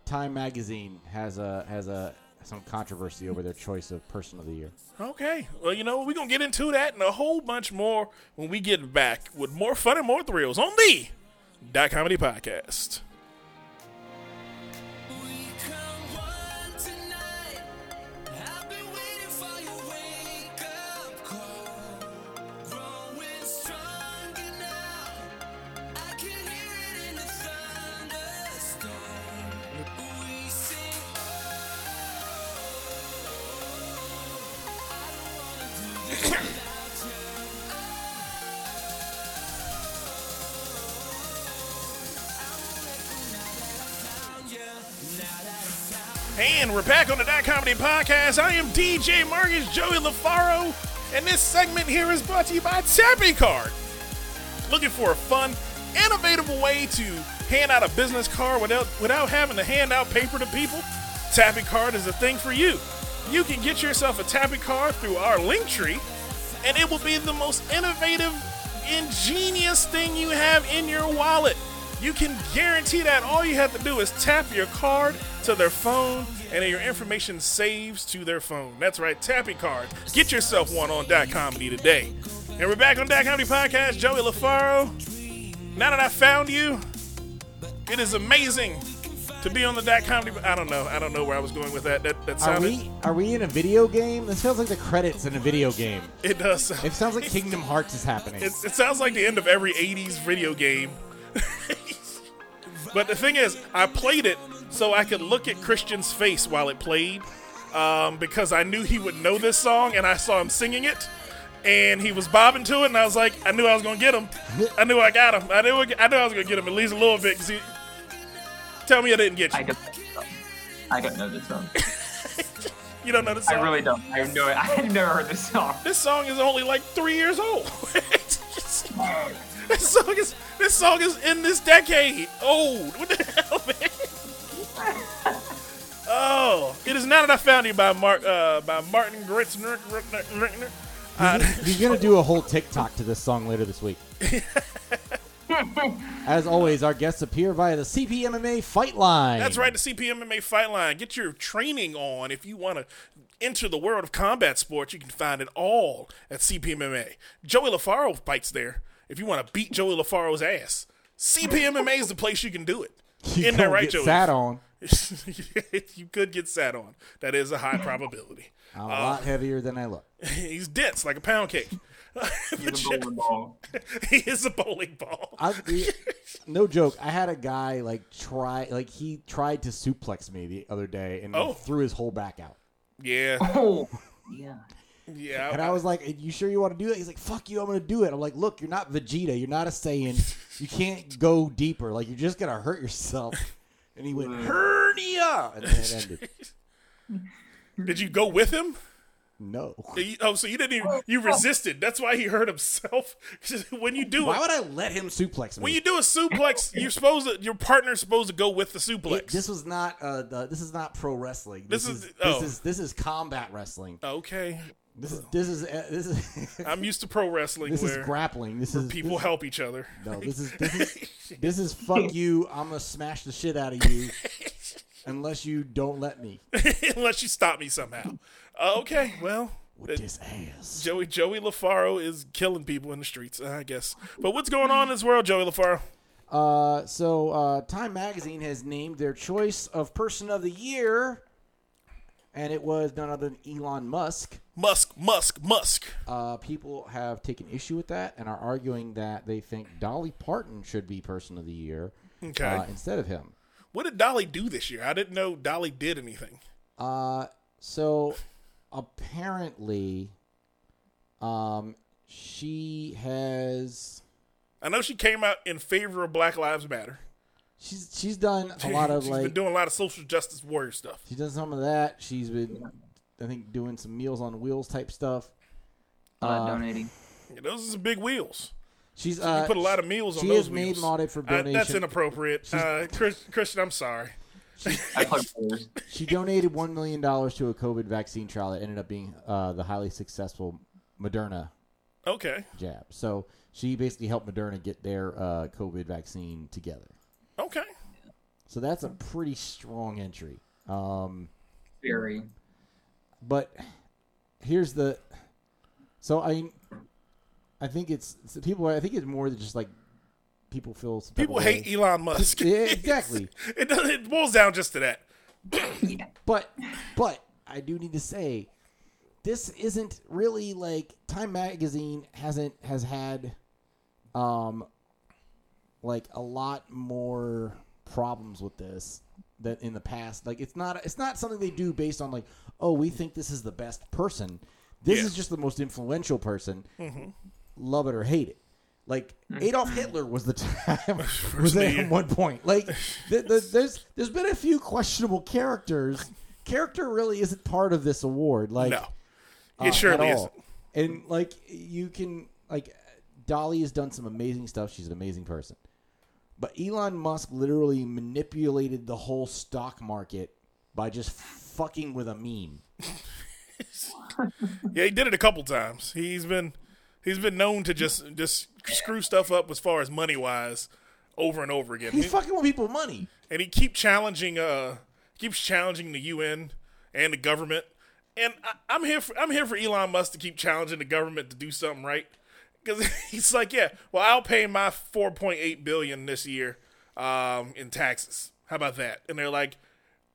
Time Magazine has a has a some controversy over their choice of Person of the Year. Okay. Well, you know, we're going to get into that and a whole bunch more when we get back with more fun and more thrills on the Dot Comedy Podcast. Podcast. I am DJ Marcus Joey LaFaro, and this segment here is brought to you by Tappy Card. Looking for a fun, innovative way to hand out a business card without without having to hand out paper to people? Tappy Card is a thing for you. You can get yourself a Tappy Card through our link tree, and it will be the most innovative, ingenious thing you have in your wallet. You can guarantee that all you have to do is tap your card to their phone and your information saves to their phone. That's right, Tappy Card. Get yourself one on Dot Comedy today. And we're back on Dot Comedy Podcast. Joey LaFaro. Now that I found you, it is amazing to be on the Dot Comedy. I don't know. I don't know where I was going with that. That, that Are we are we in a video game? This sounds like the credits in a video game. It does. Sound, It sounds like Kingdom Hearts is happening. It, it sounds like the end of every 80s video game. but the thing is, I played it so I could look at Christian's face while it played um, because I knew he would know this song and I saw him singing it. And he was bobbing to it, and I was like, I knew I was gonna get him. I knew I got him. I knew I knew I was gonna get him at least a little bit. Cause he, tell me I didn't get I you. don't. I don't know this song. You don't know this song? I really don't. I have no. I've never heard this song. This song is only like three years old. this song is this song is in this decade old. What the hell, man? Oh, it is now that I found you by Mark uh, by Martin Gritzner. Uh, He's gonna do a whole TikTok to this song later this week. As always, our guests appear via the CPMMA Fight Line. That's right, the CPMMA Fight Line. Get your training on if you want to enter the world of combat sports. You can find it all at CPMMA. Joey LaFaro fights there. If you want to beat Joey LaFaro's ass, CPMMA is the place you can do it. You In there, right, get Joey? Sat on. you could get sat on. That is a high probability. I'm a uh, lot heavier than I look. He's dense like a pound cake. He's a golden ball. he is a bowling ball. I, no joke. I had a guy like try, like he tried to suplex me the other day and Oh. threw his whole back out. Yeah, Oh, yeah. yeah. And I was like, "You sure you want to do that?" He's like, "Fuck you, I'm gonna do it." I'm like, "Look, you're not Vegeta. You're not a Saiyan. You can't go deeper. Like you're just gonna hurt yourself." And he went hernia, and then it ended. Did you go with him? No. Oh, so you didn't even you resisted. That's why he hurt himself. when you do Why it, would I let him suplex me? when you do a suplex, you're supposed to your partner's supposed to go with the suplex. It- this was not uh, the, this is not pro wrestling. This This, is- is, oh. this is this is combat wrestling. okay, This is this is uh, this is I'm used to pro wrestling this is grappling. This is people this, help each other. No, this is this is this is fuck you. I'm gonna smash the shit out of you unless you don't let me. Unless you stop me somehow. Uh, okay, well, With this ass. Joey Joey LaFaro is killing people in the streets, I guess. But what's going on in this world, Joey LaFaro? Uh, so uh, Time Magazine has named their choice of person of the year, and it was none other than Elon Musk. Musk, Musk, Musk. Uh, people have taken issue with that and are arguing that they think Dolly Parton should be person of the year Okay. uh, instead of him. What did Dolly do this year? I didn't know Dolly did anything. Uh, so apparently, um, she has I know she came out in favor of Black Lives Matter. She's she's done a lot of She's like been doing a lot of social justice warrior stuff. she's done some of that. She's been I think doing some Meals on Wheels type stuff. Uh, Uh, donating. Yeah, those are some big wheels. She's You uh, put a lot of meals on she those has made wheels. an audit for Uh, that's inappropriate. Uh, Chris, Christian, I'm sorry. I. She donated one million dollars to a COVID vaccine trial that ended up being uh, the highly successful Moderna Okay. jab. So she basically helped Moderna get their uh, COVID vaccine together. Okay. So that's a pretty strong entry. Um, Very. but here's the. So I, I think it's so people. I think it's more than just like people feel. some People hate way. Elon Musk. Yeah, exactly. it, does, it boils down just to that. But but I do need to say this isn't really like Time magazine hasn't has had um like a lot more problems with this than in the past. Like it's not it's not something they do based on like, oh, we think this is the best person. This Yeah. is just the most influential person. Love it or hate it. Like Adolf Hitler was the time was there at one point. Like th- th- there's there's been a few questionable characters. Character really isn't part of this award. Like No. uh, It surely isn't. And like you can like Dolly has done some amazing stuff. She's an amazing person. But Elon Musk literally manipulated the whole stock market by just fucking with a meme. Yeah, he did it a couple times. He's been he's been known to just just screw stuff up as far as money wise over and over again. He's He- fucking with people money. and he keep challenging uh keeps challenging the UN and the government. And I, I'm here for I'm here for Elon Musk to keep challenging the government to do something right because he's like, yeah, well, I'll pay my 4.8 billion this year um, in taxes. How about that? And they're like,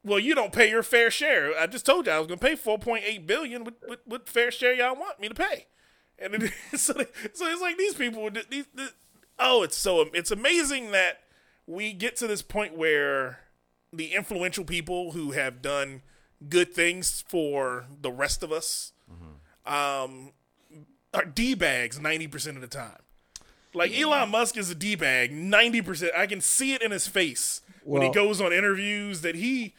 well, you don't pay your fair share. I just told you I was going to pay 4.8 billion. What, what, what fair share y'all want me to pay? And it, so, they- so it's like these people. would- These, these, oh, it's so it's amazing that we get to this point where the influential people who have done good things for the rest of us um, are d bags ninety percent of the time. Like Elon Musk is a d bag ninety percent. I can see it in his face when he goes on interviews that he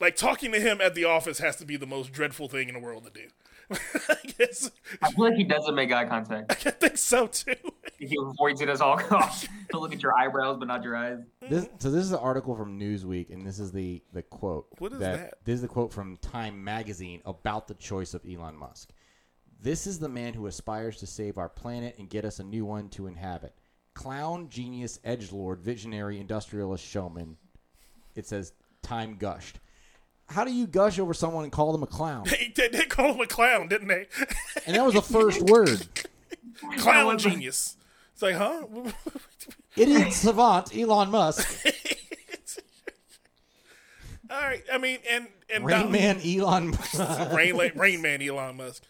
like talking to him at the office has to be the most dreadful thing in the world to do. I guess I feel like he doesn't make eye contact. I think so too. He avoids it as all costs. He'll look at your eyebrows, but not your eyes. This, so this is an article from Newsweek, and this is the the quote. What is that? This is the quote from Time magazine about the choice of Elon Musk. This is the man who aspires to save our planet and get us a new one to inhabit. Clown, genius, edge lord, visionary, industrialist, showman. It says Time gushed. How do you gush over someone and call them a clown? They, they, they call him a clown, didn't they? And that was the first word. clown genius. It's like, huh? Idiot savant Elon Musk, All right. I mean, and and Rain Don- Man Elon. Musk. Rain, Rain Man Elon Musk.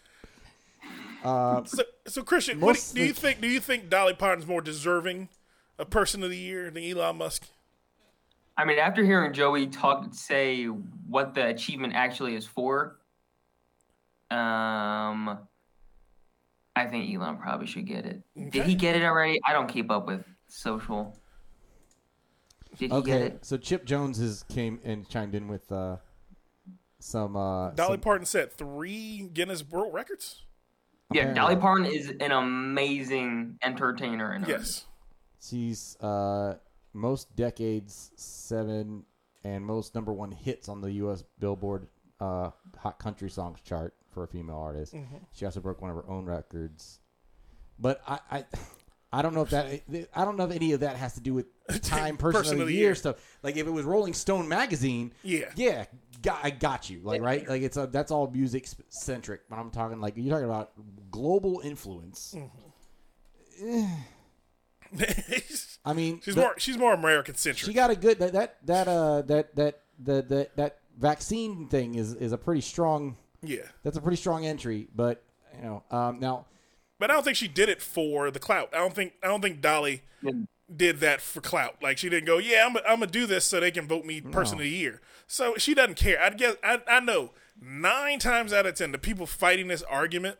Uh, So, so Christian, what Most do you think? Do you think Dolly Parton's more deserving of Person of the Year than Elon Musk? I mean, after hearing Joey talk, say what the achievement actually is for, um, I think Elon probably should get it. Did he get it already? I don't keep up with social. Did he get Okay, it? so Chip Jones has came and chimed in with uh, some. Uh, Dolly some- Parton set three Guinness World Records. Yeah, Okay. Dolly Parton is an amazing entertainer. And Yes. She's uh, most decades seven and most number one hits on the U.S. Billboard uh, Hot Country Songs chart for a female artist. Mm-hmm. She also broke one of her own records. But I, I, I don't know if that I don't know if any of that has to do with Time Person, of the, year, stuff. Like if it was Rolling Stone magazine, Yeah. yeah, got, I got you. Like right, like it's a, that's all music centric. But I'm talking like you're talking about global influence. I mean, she's the- more she's more American centric. she got a good that that that uh that that the that that vaccine thing is is a pretty strong. yeah, That's a pretty strong entry, but you know, um, now but I don't think she did it for the clout. I don't think I don't think Dolly did that for clout. Like she didn't go, yeah, I'm, I'm gonna do this so they can vote me Person of the Year. So she doesn't care. I guess I, I know nine times out of ten the people fighting this argument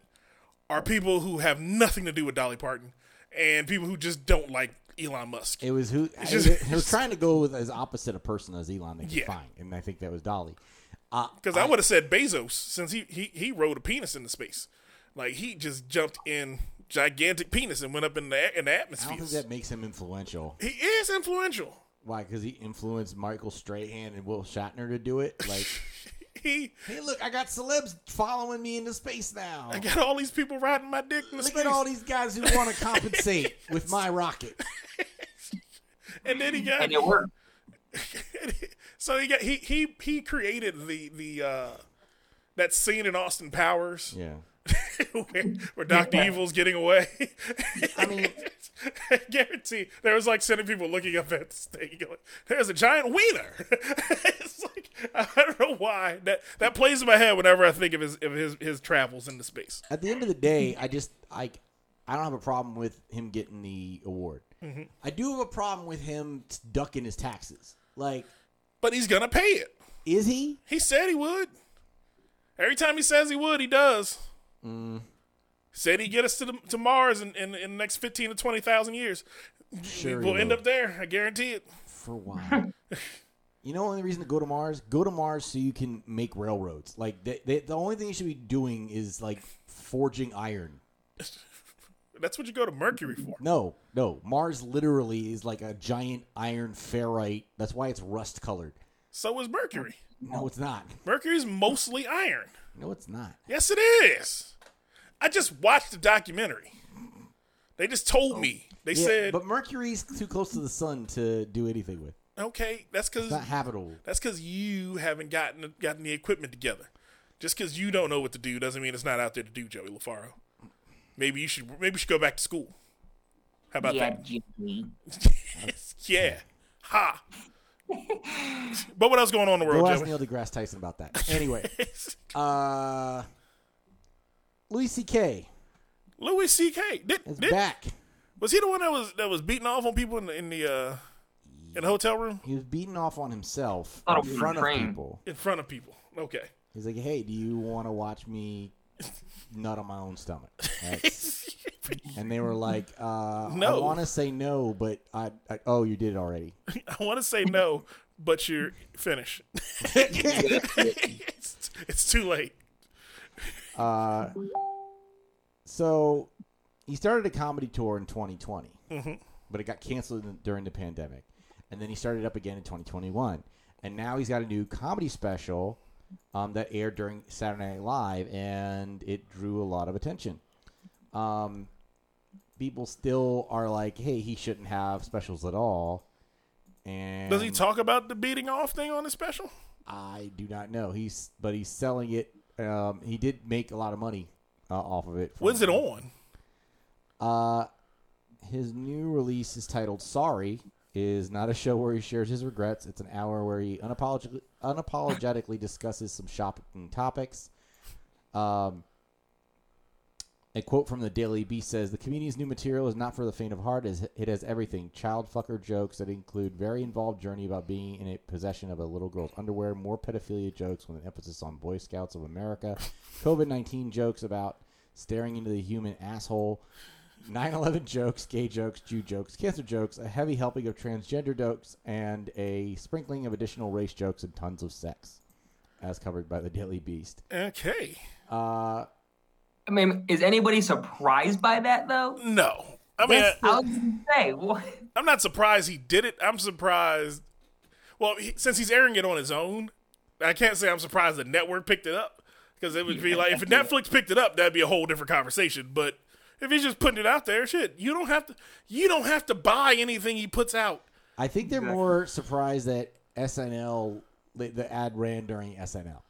are people who have nothing to do with Dolly Parton and people who just don't like Elon Musk. It was who just- he was trying to go with as opposite a person as Elon they could Yeah. find, and I think that was Dolly. Uh, Because I, would have said Bezos since he, he he rode a penis into space, like he just jumped in gigantic penis and went up in the in the I don't atmosphere. think that makes him influential. He is influential. Why? Because he influenced Michael Strahan and Will Shatner to do it. Like, He hey, look, I got celebs following me into space now. I got all these people riding my dick in the Look space, at all these guys who want to compensate with my rocket. and then he got And it worked. so he got he he he created the the uh that scene in Austin Powers Yeah. where, where Doctor Evil's getting away. I mean, I guarantee there was like sending people looking up at this thing going, "There's a giant wiener." it's like I don't know why that that plays in my head whenever I think of his of his his travels into space. at the end of the day, I just I I don't have a problem with him getting the award. Mm-hmm. I do have a problem with him ducking his taxes. Like, But he's gonna pay it. is he? He said he would. Every time he says he would, he does. Mm. Said he'd get us to the, to Mars in, in, in the next fifteen to twenty thousand years. Sure, we'll end will. up there. I guarantee it. For why? you know, the only reason to go to Mars, go to Mars so you can make railroads. Like, they, they, the only thing you should be doing is like forging iron. That's what you go to Mercury for. No, no, Mars literally is like a giant iron ferrite. That's why it's rust colored. So is Mercury. No, it's not. Mercury's mostly iron. No, it's not. Yes, it is. I just watched the documentary. They just told me. Oh, they Yeah, said, but Mercury's too close to the sun to do anything with. "Okay, that's because It's not habitable. that's because you haven't gotten gotten the equipment together. Just because you don't know what to do doesn't mean it's not out there to do, Joey LaFaro. Maybe you should maybe you should go back to school. How about Yeah, that? Jimmy. yeah. Ha. But what else going on in the Go world, ask Neil deGrasse Tyson about that. Anyway, uh, Louis C.K. Louis C.K. Did, is did, back. was he the one that was that was beating off on people in the in the uh, in the hotel room He was beating off on himself Thought in front of people. in front of people? Okay. He's like, "Hey, do you want to watch me nut on my own stomach?" That's- and they were like, uh, "I want to say no, but I, I oh, you did it already." I want to say no, but you're finished. it's, it's too late. Uh, so he started a comedy tour in 2020, but it got canceled in- during the pandemic, and then he started up again in 2021, and now he's got a new comedy special um, that aired during Saturday Night Live, and it drew a lot of attention. Um, people still are like, "Hey, he shouldn't have specials at all." And Does he talk about the beating off thing on his special? I do not know. He's but he's selling it. Um, he did make a lot of money uh, off of it. When's it on? Uh, his new release is titled "Sorry." Is not a show where he shares his regrets. It's an hour where he unapologetically, unapologetically discusses some shopping topics. Um, a quote from the Daily Beast says, "The comedian's new material is not for the faint of heart. As it has everything: child fucker jokes that include very involved journey about being in a possession of a little girl's underwear, more pedophilia jokes with an emphasis on Boy Scouts of America, COVID nineteen jokes about staring into the human asshole." 9/11 jokes, gay jokes, Jew jokes, cancer jokes, a heavy helping of transgender jokes, and a sprinkling of additional race jokes and tons of sex, as covered by the Daily Beast. Okay. Uh, I mean, is anybody surprised by that though? No. I mean, That's I was gonna say what? I'm not surprised he did it. I'm surprised. Well, he, since he's airing it on his own, I can't say I'm surprised the network picked it up because it would be like if Netflix picked it up, that'd be a whole different conversation. But if he's just putting it out there, shit, you don't have to. You don't have to buy anything he puts out. I think they're more surprised that SNL, the- the ad ran during SNL,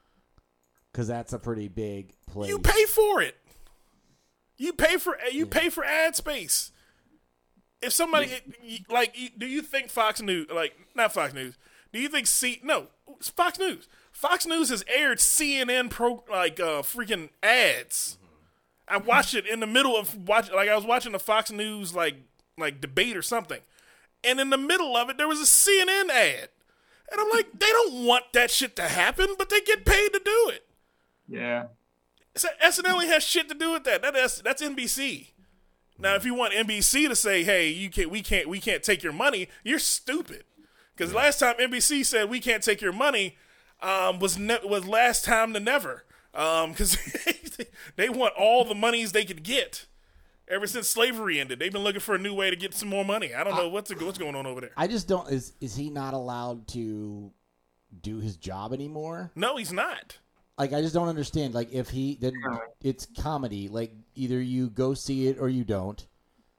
because that's a pretty big place. You pay for it. You pay for you pay for ad space. If somebody like, do you think Fox News, like not Fox News, do you think C? No, it's Fox News. Fox News has aired CNN pro like uh, freaking ads. I watched it in the middle of watch, like I was watching the Fox News like like debate or something, and in the middle of it there was a CNN ad, and I'm like, they don't want that shit to happen, but they get paid to do it. Yeah. So SNL has shit to do with that. That is that's NBC. Now, if you want NBC to say, "Hey, you can't, we can't, we can't take your money," you're stupid. Because last time NBC said we can't take your money um, was ne- was last time to never. Um, because they want all the monies they could get. Ever since slavery ended, they've been looking for a new way to get some more money. I don't know what's what's going on over there. I just don't. Is is he not allowed to do his job anymore? No, he's not. Like I just don't understand. Like if he then it's comedy. Like either you go see it or you don't.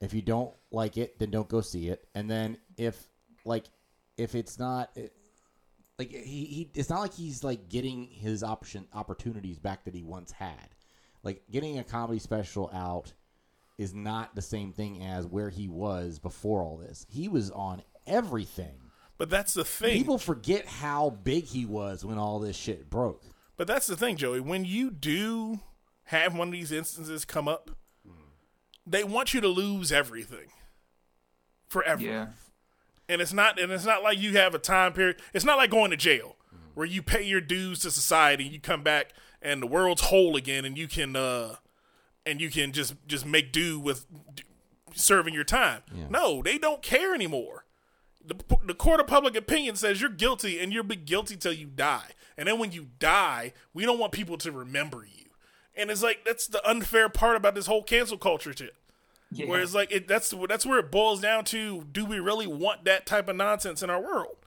If you don't like it, then don't go see it. And then if like if it's not like he, he it's not like he's like getting his option opportunities back that he once had. Like getting a comedy special out is not the same thing as where he was before all this. He was on everything. But that's the thing. People forget how big he was when all this shit broke. But that's the thing, Joey. When you do have one of these instances come up, they want you to lose everything forever. Yeah. And it's not and it's not like you have a time period. It's not like going to jail where you pay your dues to society, you come back and the world's whole again and you can uh and you can just just make do with d- serving your time. No, they don't care anymore. The, the court of public opinion says you're guilty and you'll be guilty till you die. And then when you die, we don't want people to remember you. And it's like that's the unfair part about this whole cancel culture shit. Yeah. Where it's like it, that's that's where it boils down to: Do we really want that type of nonsense in our world?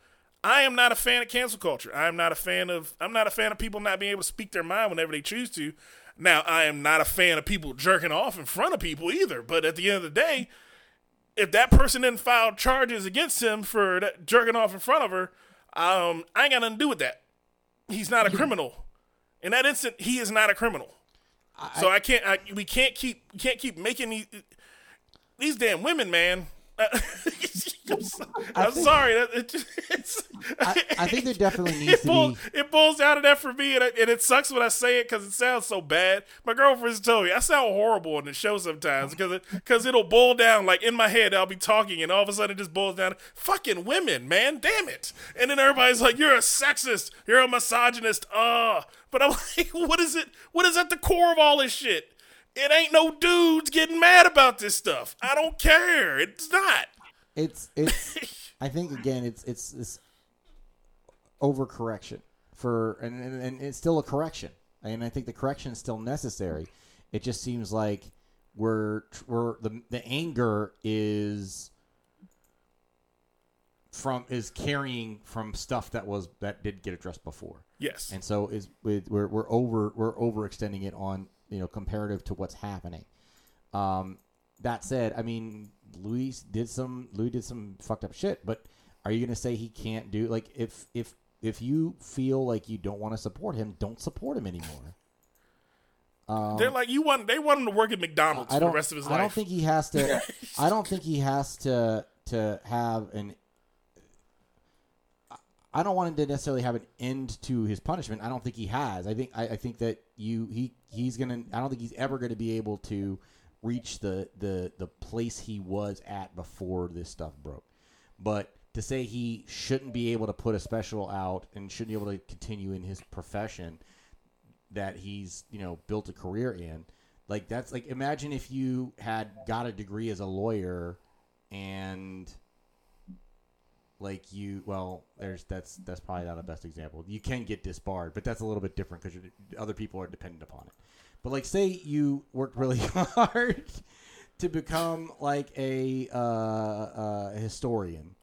I am not a fan of cancel culture. I am not a fan of I'm not a fan of people not being able to speak their mind whenever they choose to. Now, I am not a fan of people jerking off in front of people either. But at the end of the day, if that person didn't file charges against him for that jerking off in front of her, um, I ain't got nothing to do with that. He's not a criminal. In that instant, he is not a criminal. so I can't. I, we can't keep. Can't keep making these these damn women, man. I'm, I'm sorry. It, just- I, I think there definitely it, needs to be. it boils out of that for me, and, I, and it sucks when I say it because it sounds so bad. My girlfriend's told me I sound horrible on the show sometimes because it, cause it'll boil down like in my head. I'll be talking, and all of a sudden it just boils down fucking women, man. Damn it! And then everybody's like, "You're a sexist. You're a misogynist." Uh, but I'm like, what is it? What is at the core of all this shit? It ain't no dudes getting mad about this stuff. I don't care. It's not. It's it's. I think again, it's it's this overcorrection for, and, and and it's still a correction, and I think the correction is still necessary. It just seems like we're we're the the anger is from is carrying from stuff that was that did get addressed before. Yes. and so is with we're we're over we're overextending it on you know comparative to what's happening. Um, that said, I mean, Louis did some Louis did some fucked up shit, but are you gonna say he can't do like if if if you feel like you don't want to support him, don't support him anymore. They're like you want. They want him to work at McDonald's I for don't. the rest of his I life. don't think he has to. I don't think he has to to have an. I don't want him to necessarily have an end to his punishment. I don't think he has. I think I, I think that you he he's gonna. I don't think he's ever to be able to reach the the the place he was at before this stuff broke. But to say he shouldn't be able to put a special out and shouldn't be able to continue in his profession that he's you know built a career in like that's like imagine if you had got a degree as a lawyer and like you well there's that's that's probably not the best example you can get disbarred but that's a little bit different because other people are dependent upon it but like say you worked really hard to become like a uh, uh, historian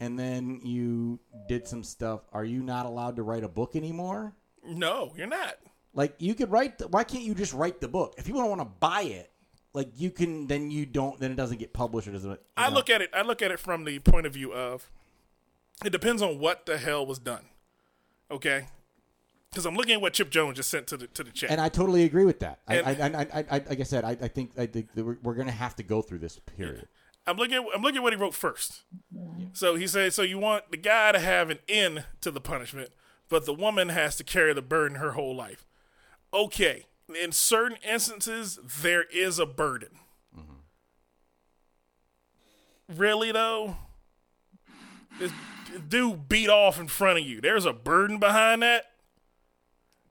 and then you did some stuff are you not allowed to write a book anymore No, you're not. like you could write. The, why can't you just write the book? If people don't want to buy it, like you can, then you don't. Then it doesn't get published or doesn't. you I look at it. I look at it from the point of view of it depends on what the hell was done. Okay, because I'm looking at what Chip Jones just sent to the to the chat. and I totally agree with that. I, And- I, I, I, I, like I said, I, I think I think that we're, we're going to have to go through this period. I'm looking. At, I'm looking at what he wrote first. So he said, "So you want the guy to have an end to the punishment, but the woman has to carry the burden her whole life." Okay, in certain instances, there is a burden. Mm-hmm. Really though, this dude beat off in front of you. There's a burden behind that.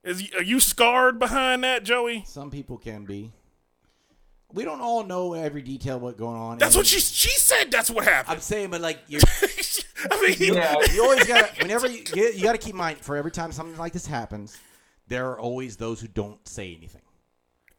Is are you scarred behind that, Joey? Some people can be. We don't all know every detail what going on. That's what she she said. That's what happened. I'm saying, but like you, I mean, Yeah. you always got to whenever you you, you got to keep in mind for every time something like this happens, there are always those who don't say anything.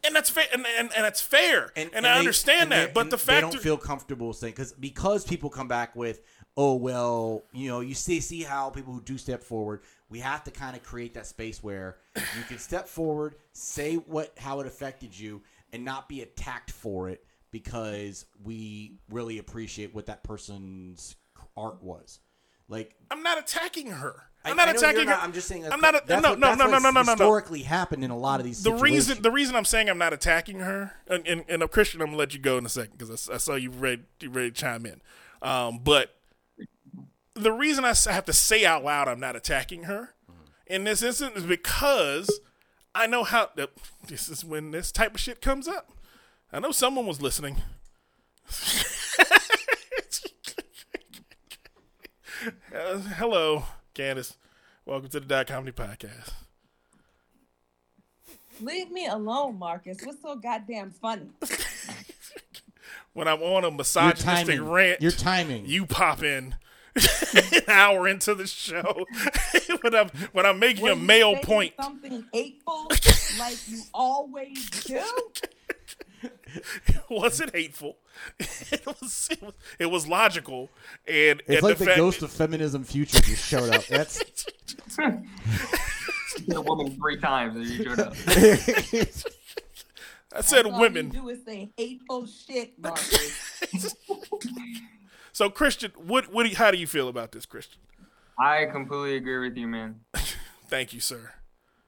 and that's fair, and, and, and that's fair, and, I they- understand and that. they- But and the they fact don't feel comfortable saying because because people come back with, oh well, you know, you see see how people who do step forward. We have to kind of create that space where you can step forward, say what how it affected you, and not be attacked for it because we really appreciate what that person's art was. Like I'm not attacking her. I'm not attacking her. I'm just saying. I'm not. No, what- no, no, no, no, no. Historically, happened in a lot of these. The reason, the reason I'm saying I'm not attacking her, and and, and Christian, I'm gonna let you go in a second because I, I saw you ready, you ready to chime in. Um, but the reason I have to say out loud I'm not attacking her in this instance is because I know how. uh, This is when this type of shit comes up. I know someone was listening. Uh, hello, Kandyce. Welcome to the Dot Comedy Podcast. Leave me alone, Marcus. What's so goddamn funny? When I'm on a your misogynistic timing, rant, your timing. you pop in an hour into the show when I'm when I'm making a When you male point. Something hateful, like you always do. was it hateful? It was, it was it was logical and It's and like the, fact- ghost of feminism future just showed up. That's Hit a woman three times and you showed up. I said All women. you do is say hateful shit, Marcus. So Christian, what what how do you feel about this, Christian? I completely agree with you, man. Thank you, sir.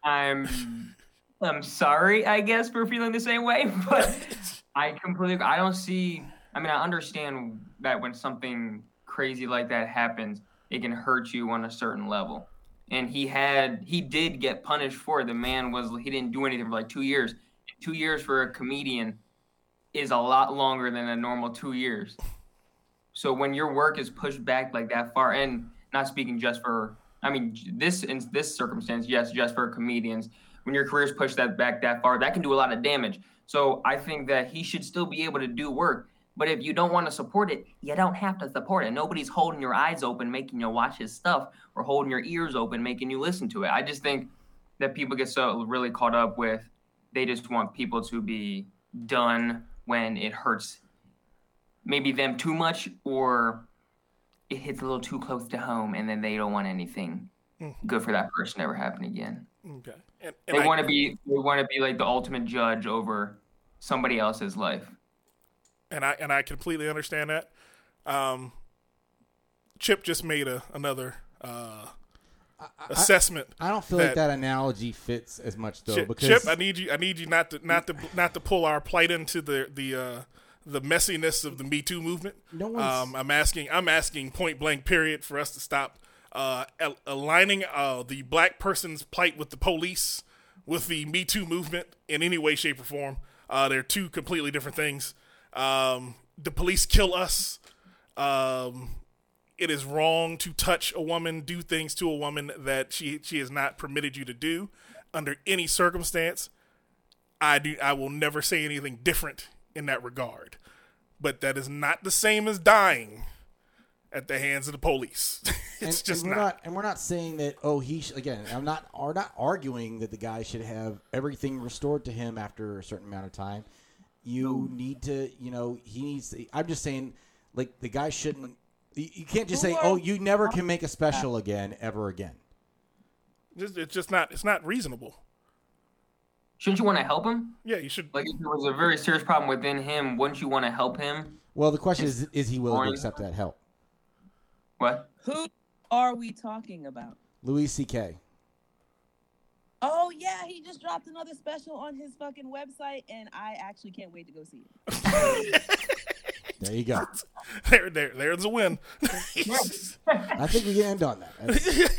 I'm I'm sorry, I guess, for feeling the same way, but I completely I don't see I mean I understand that when something crazy like that happens, it can hurt you on a certain level. And he had he did get punished for it. The man was he didn't do anything for like two years. Two years for a comedian is a lot longer than a normal two years. So when your work is pushed back like that far, and not speaking just for, I mean, this in this circumstance, yes, just for comedians, when your career is pushed that back that far, that can do a lot of damage. So I think that he should still be able to do work. But if you don't want to support it, you don't have to support it. Nobody's holding your eyes open, making you watch his stuff, or holding your ears open, making you listen to it. I just think that people get so really caught up with they just want people to be done when it hurts maybe them too much or it hits a little too close to home and then they don't want anything good for that person to ever happen again. Okay. And, and They I- want to be they want to be like the ultimate judge over somebody else's life. and I and I completely understand that. Um, Chip just made a another uh, assessment. I don't feel like that analogy fits as much though Chip, because Chip, I need you. I need you not to not to not to pull our plight into the the uh, the messiness of the Me Too movement. No um, I'm asking. I'm asking point blank. Period. For us to stop uh, al- aligning uh, the black person's plight with the police with the Me Too movement in any way, shape, or form. Uh, they're two completely different things. Um, the police kill us. Um, it is wrong to touch a woman, do things to a woman that she she has not permitted you to do under any circumstance. I do I will never say anything different in that regard. But that is not the same as dying at the hands of the police. it's and, just and we're not. not. And we're not saying that. Oh, he sh- again. I'm not. Are not arguing that the guy should have everything restored to him after a certain amount of time. You need to. You know, he needs. To, I'm just saying, like the guy shouldn't. You, you can't just say, "Oh, you never can make a special again, ever again." Just, it's just not. It's not reasonable. Shouldn't you want to help him? Yeah, you should. Like if there was a very serious problem within him, wouldn't you want to help him? Well, the question is, is he willing to accept that help? What? Who are we talking about? Louis C.K. Oh yeah, he just dropped another special on his fucking website, and I actually can't wait to go see it. There you go. There, there, there's a win. I think we can end on that.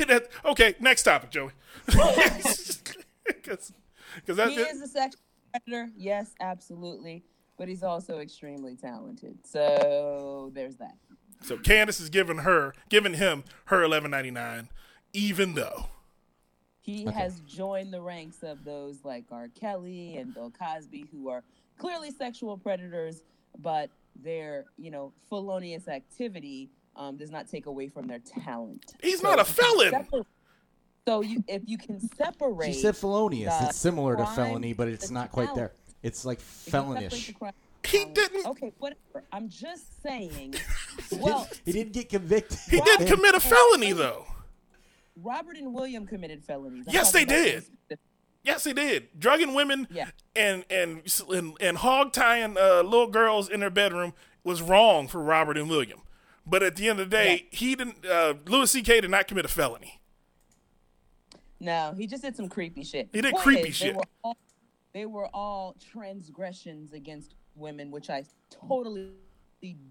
That- okay, next topic, Joey. Because that, He is a sexual predator, yes, absolutely, but he's also extremely talented. So there's that. so Kandyce is giving her, giving him her eleven ninety nine, even though He Okay. has joined the ranks of those like R. Kelly and Bill Cosby, who are clearly sexual predators, but their you know felonious activity um, does not take away from their talent. He's So not a if you can felon. separ- So you, if you can separate, She said felonious. It's similar to felony, but it's not quite there. It's like if you separate felonish. He didn't. Okay, whatever. I'm just saying. Well, He didn't get convicted. He didn't commit a felony though. Robert and William committed felonies. I'm Yes, they did. Yes, he did. Drugging women Yeah. and and and, and hog tying uh, little girls in their bedroom was wrong for Robert and William. But at the end of the day, he didn't. Uh, Louis C.K. did not commit a felony. No, he just did some creepy shit. He did Point creepy is, shit. They were, all, they were all transgressions against women, which I totally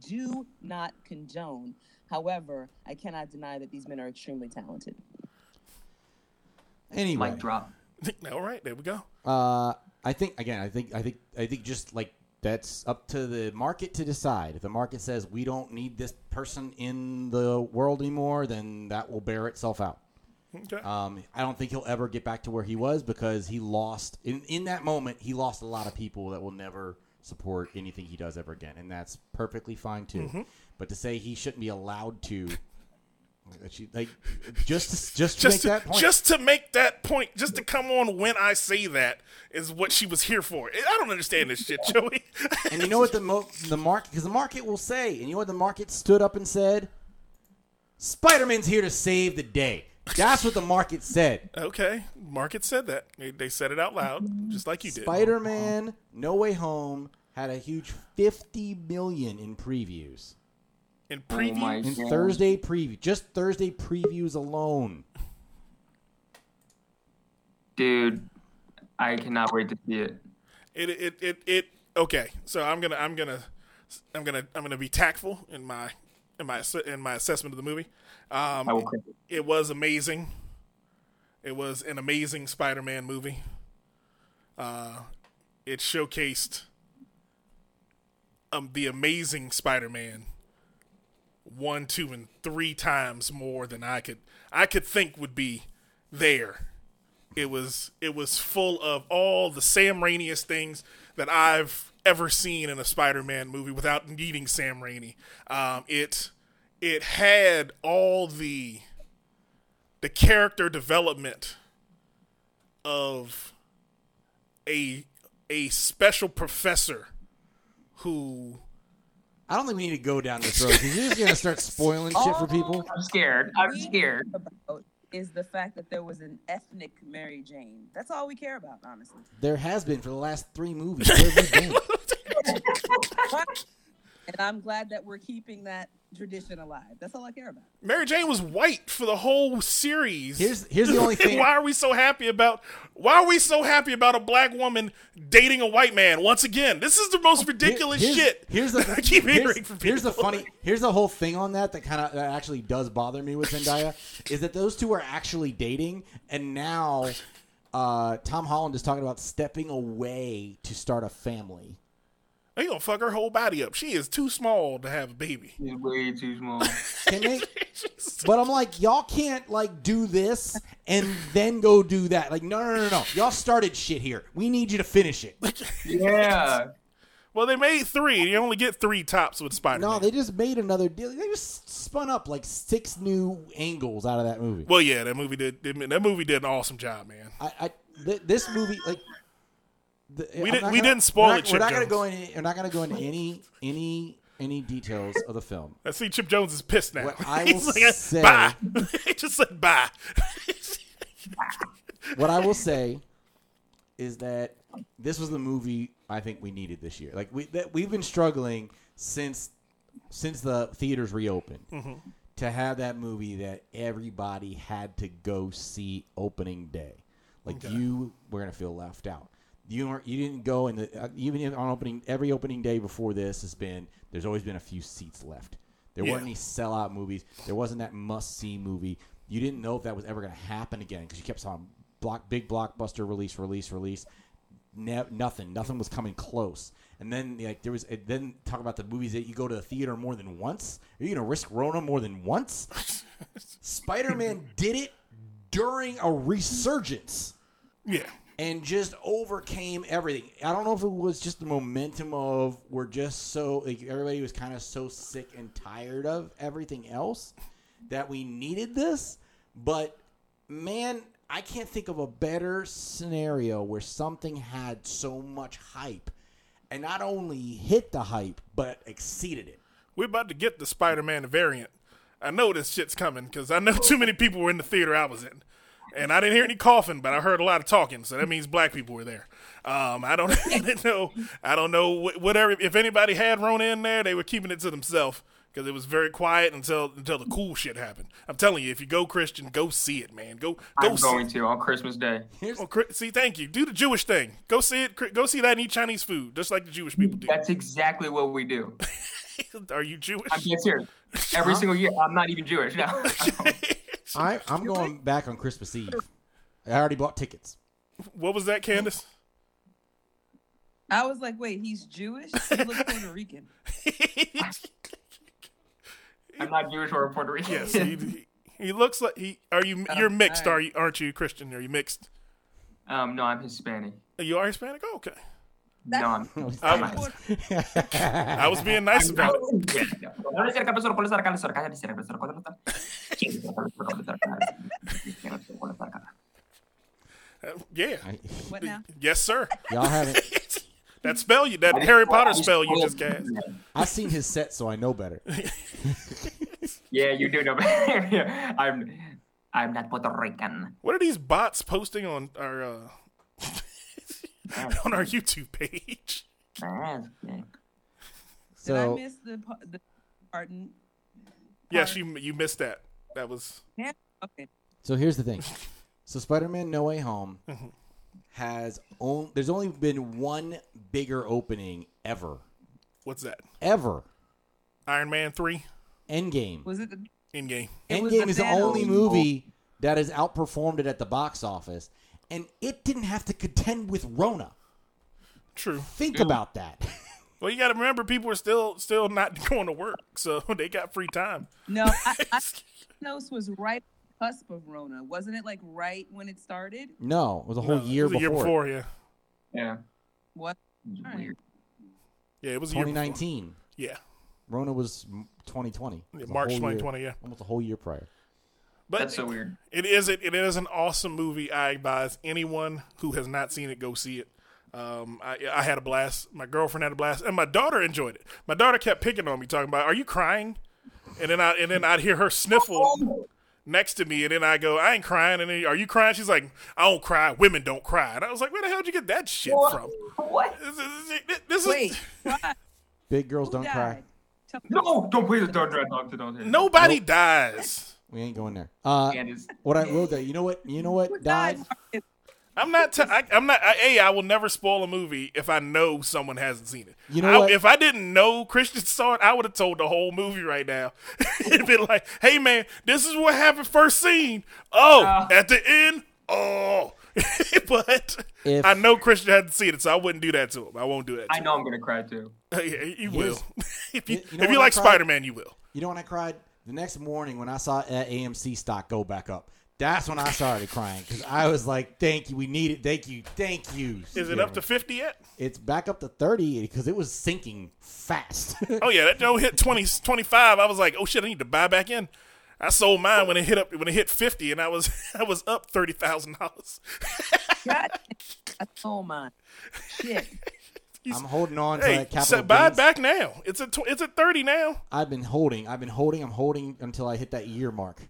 do not condone. However, I cannot deny that these men are extremely talented. Anyway, Mic drop. All right, there we go. Uh, I think again. I think I think I think just like that's up to the market to decide. If the market says we don't need this person in the world anymore, then that will bear itself out. Okay. Um, I don't think he'll ever get back to where he was because he lost in in that moment. He lost a lot of people that will never support anything he does ever again, and that's perfectly fine too. Mm-hmm. But to say he shouldn't be allowed to, like, just to, just to just make to, that point, just to make that point, just to come on when I say that is what she was here for. I don't understand this shit, Joey. And you know what the mo- the market because the market will say, and you know what the market stood up and said, Spider-Man's here to save the day. That's what the market said. okay, market said that. They, they said it out loud, just like you did. Spider-Man: No Way Home had a huge 50 million in previews. In Oh In God. Thursday preview, just Thursday previews alone. Dude, I cannot wait to see it. it, it it it okay so i'm gonna i'm gonna i'm gonna i'm gonna be tactful in my in my in my assessment of the movie um I will cry. it was amazing it was an amazing spider-man movie uh it showcased um the amazing spider-man one two and three times more than i could i could think would be there it was it was full of all the Sam Raimiest things that I've ever seen in a Spider-Man movie without needing Sam Raimi. Um, it it had all the the character development of a a special professor who I don't think we need to go down this road because you're just gonna start spoiling shit for people. I'm scared. I'm scared. about is the fact that there was an ethnic Mary Jane. That's all we care about, honestly. There has been for the last three movies. And I'm glad that we're keeping that tradition alive. That's all I care about. Mary Jane was white for the whole series. Here's here's the only thing. why are we so happy about why are we so happy about a black woman dating a white man once again this is the most ridiculous Here- here's, shit Here's the i keep here's, hearing from people here's the funny. Here's the whole thing on that that kind of that actually does bother me with Zendaya is that those two are actually dating, and now uh, Tom Holland is talking about stepping away to start a family. They gonna fuck her whole body up she is too small to have a baby He's way too small. Can they? But I'm like, y'all can't like do this and then go do that. Like, no, no, no, no. Y'all started shit here. We need you to finish it. Yeah. well they made three you only get three tops with spider-man No, they just made another deal. They just spun up like six new angles out of that movie. well yeah that movie did that movie did an awesome job man I, I th- this movie like the, We I'm didn't- we gonna- didn't spoil we're not, it, Chip We're not gonna go into we're not gonna go into any any any details of the film. i see chip jones is pissed now What I will like, say- bye he just said bye what I will say is that this was the movie I think we needed this year. Like we that we've been struggling since since the theaters reopened Mm-hmm. to have that movie that everybody had to go see opening day. Like you were gonna feel left out. You weren't. You didn't go, and uh, even on opening every opening day before this has been. There's always been a few seats left. There Yeah. weren't any sellout movies. There wasn't that must see movie. You didn't know if that was ever going to happen again because you kept on block big blockbuster release, release, release. Ne- nothing, nothing was coming close. And then like there was, then talk about the movies that you go to the theater more than once. Are you going to risk Rona more than once? Spider Man did it during a resurgence Yeah. And just overcame everything. I don't know if it was just the momentum of we're just so like everybody was kind of so sick and tired of everything else that we needed this, but man, I can't think of a better scenario where something had so much hype and not only hit the hype but exceeded it. We're about to get the Spider-Man variant. I know this shit's coming because I know too many people were in the theater I was in, and I didn't hear any coughing, but I heard a lot of talking. So that means black people were there. Um, I don't know. I don't know whatever. If anybody had Rona in there, they were keeping it to themselves because it was very quiet until until the cool shit happened. I'm telling you, if you go Christian, go see it, man. Go go I'm see. going to on Christmas Day. Here's Oh, see, thank you. Do the Jewish thing. Go see it. Go see that and eat Chinese food, just like the Jewish people do. That's exactly what we do. Are you Jewish? I'm dead serious. Every single year. I'm not even Jewish. No. I, I'm going back on Christmas Eve. I already bought tickets. what was that, Kandyce? I was like, wait, he's Jewish? He looks Puerto Rican. I'm not Jewish or Puerto Rican. yes, he, he, he looks like he. Are you? You're mixed, alright. are you? Aren't you Christian? Are you mixed? um, no, I'm Hispanic. You are Hispanic. Oh, okay. No, I'm. I was, being nice about it. Yeah. What now? Yes, sir. Y'all haven't. That spell you, that Harry Potter spell you just cast. I've seen his set, so I know better. Yeah, you do know. better. I'm. I'm not Puerto Rican. What are these bots posting on our uh, on our YouTube page? Did I So miss the, pa- the Martin? Yes, you you missed that. That was Yeah. Okay. So here's the thing. So Spider-Man: No Way Home mm-hmm. has only there's only been one bigger opening ever, what's that? ever. Iron Man three Endgame. Was it the in game. It Endgame the is the only movie that has outperformed it at the box office, and it didn't have to contend with Rona. True. Think about that. Well, you got to remember, people are still still not going to work, so they got free time. No, I, I Thanos was right cusp of Rona. Wasn't it like right when it started? No, it was a whole No, year, it was a year before. before, yeah, Yeah. What? It's weird. yeah, it was a year before. 2019. Yeah, Rona was 2020. It Yeah, March whole year- 2020, yeah. almost a whole year prior. But That's so weird. It is it, it is an awesome movie. I advise anyone who has not seen it go see it. Um, I, I had a blast. My girlfriend had a blast, and my daughter enjoyed it. My daughter kept picking on me, talking about, "Are you crying?" And then I and then I'd hear her sniffle next to me, and then I go, "I ain't crying." And then, "Are you crying?" She's like, "I don't cry. Women don't cry." And I was like, "Where the hell did you get that shit from?" What? This is, this is Wait. What? Big girls Who don't cry. died? Tell me. No, don't play the don't dread dog. Don't do it. nobody dies. We ain't going there. Uh, what I wrote there. You know what? You know what Who died? died? I'm not. T- I, I'm not. I, a. I will never spoil a movie if I know someone hasn't seen it. You know I- what? If I didn't know Christian saw it, I would have told the whole movie right now. It'd been like, "Hey, man, this is what happened first scene. Oh, Uh. at the end. Oh." but If- I know Christian hadn't seen it, so I wouldn't do that to him. I won't do that. To I know I'm gonna cry too. Yeah, you will. If you, you- you know if you like tried? Spider Man, you will. You know when I cried? The next morning when I saw that AMC stock go back up. That's when I started crying because I was like, "Thank you, we need it. Thank you, thank you." Is it up to fifty yet? It's back up to thirty because it was sinking fast. Oh yeah, that Joe hit 20, 25. I was like, oh shit, I need to buy back in. I sold mine when it hit up when it hit fifty, and I was I was up thirty thousand dollars. I sold mine. Shit. I'm holding on to that capital so buy it back now. It's a tw- it's at thirty now. I've been holding. I've been holding. I'm holding until I hit that year mark.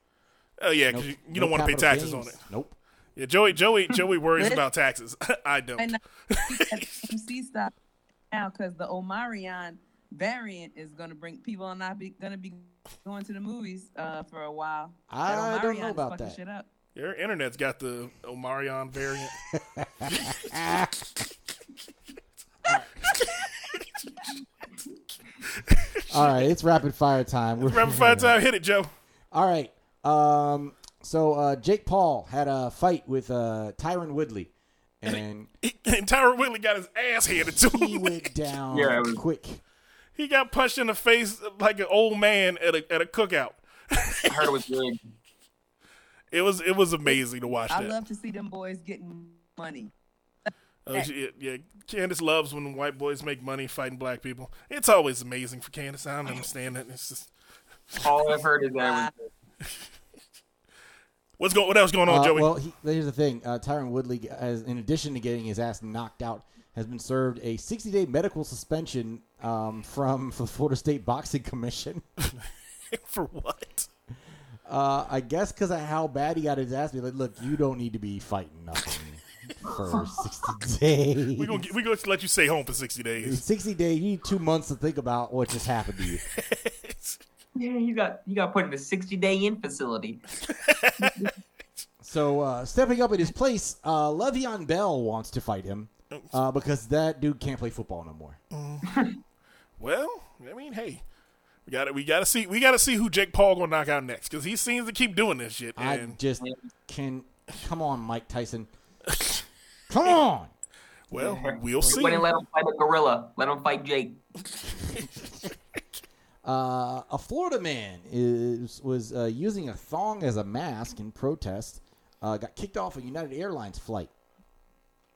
Oh yeah, No- because you, you no don't want to pay taxes gains. on it. Nope. Yeah, Joey Joey Joey worries about taxes. I don't. And AMC stop now because the Omarion variant is going to bring people are not be, going to be going to the movies uh, for a while. I don't know about that. Shit up. Your internet's got the Omarion variant. All right, it's rapid fire time. We're- Rapid fire time, hit it, Joe. All right. Um. So uh, Jake Paul had a fight with uh, Tyron Woodley, and He, and Tyron Woodley got his ass handed to him. he went down Yeah, it was- quick. he got punched in the face like an old man at a at a cookout. I heard it was big. It was it was amazing to watch I that. love to see them boys getting money. Oh, she- yeah, Kandyce loves when white boys make money fighting black people. It's always amazing for Kandyce. I don't understand it. It's just All I've heard is that what's going. What else going on, Uh, Joey? Well, he, here's the thing. Uh, Tyron Woodley, has, in addition to getting his ass knocked out, has been served a 60-day medical suspension um, from the Florida State Boxing Commission. for what? Uh, I guess because of how bad he got his ass beat. Like, look, you don't need to be fighting nothing for 60 days. We're gonna we gonna let you stay home for sixty In days. 60 days, you need two months to think about what just happened to you. yeah, you got you got put in the 60 day in facility. So, uh, stepping up in his place, uh, Le'Veon Bell wants to fight him uh, because that dude can't play football no more. Well, I mean, hey, we got to we got to see we got to see who Jake Paul gonna knock out next because he seems to keep doing this shit. I And just can. Come on, Mike Tyson. Come on. well, we'll see. Wouldn't let him fight a gorilla. Let him fight Jake. Uh, a Florida man is was uh, using a thong as a mask in protest. Uh, got kicked off a United Airlines flight.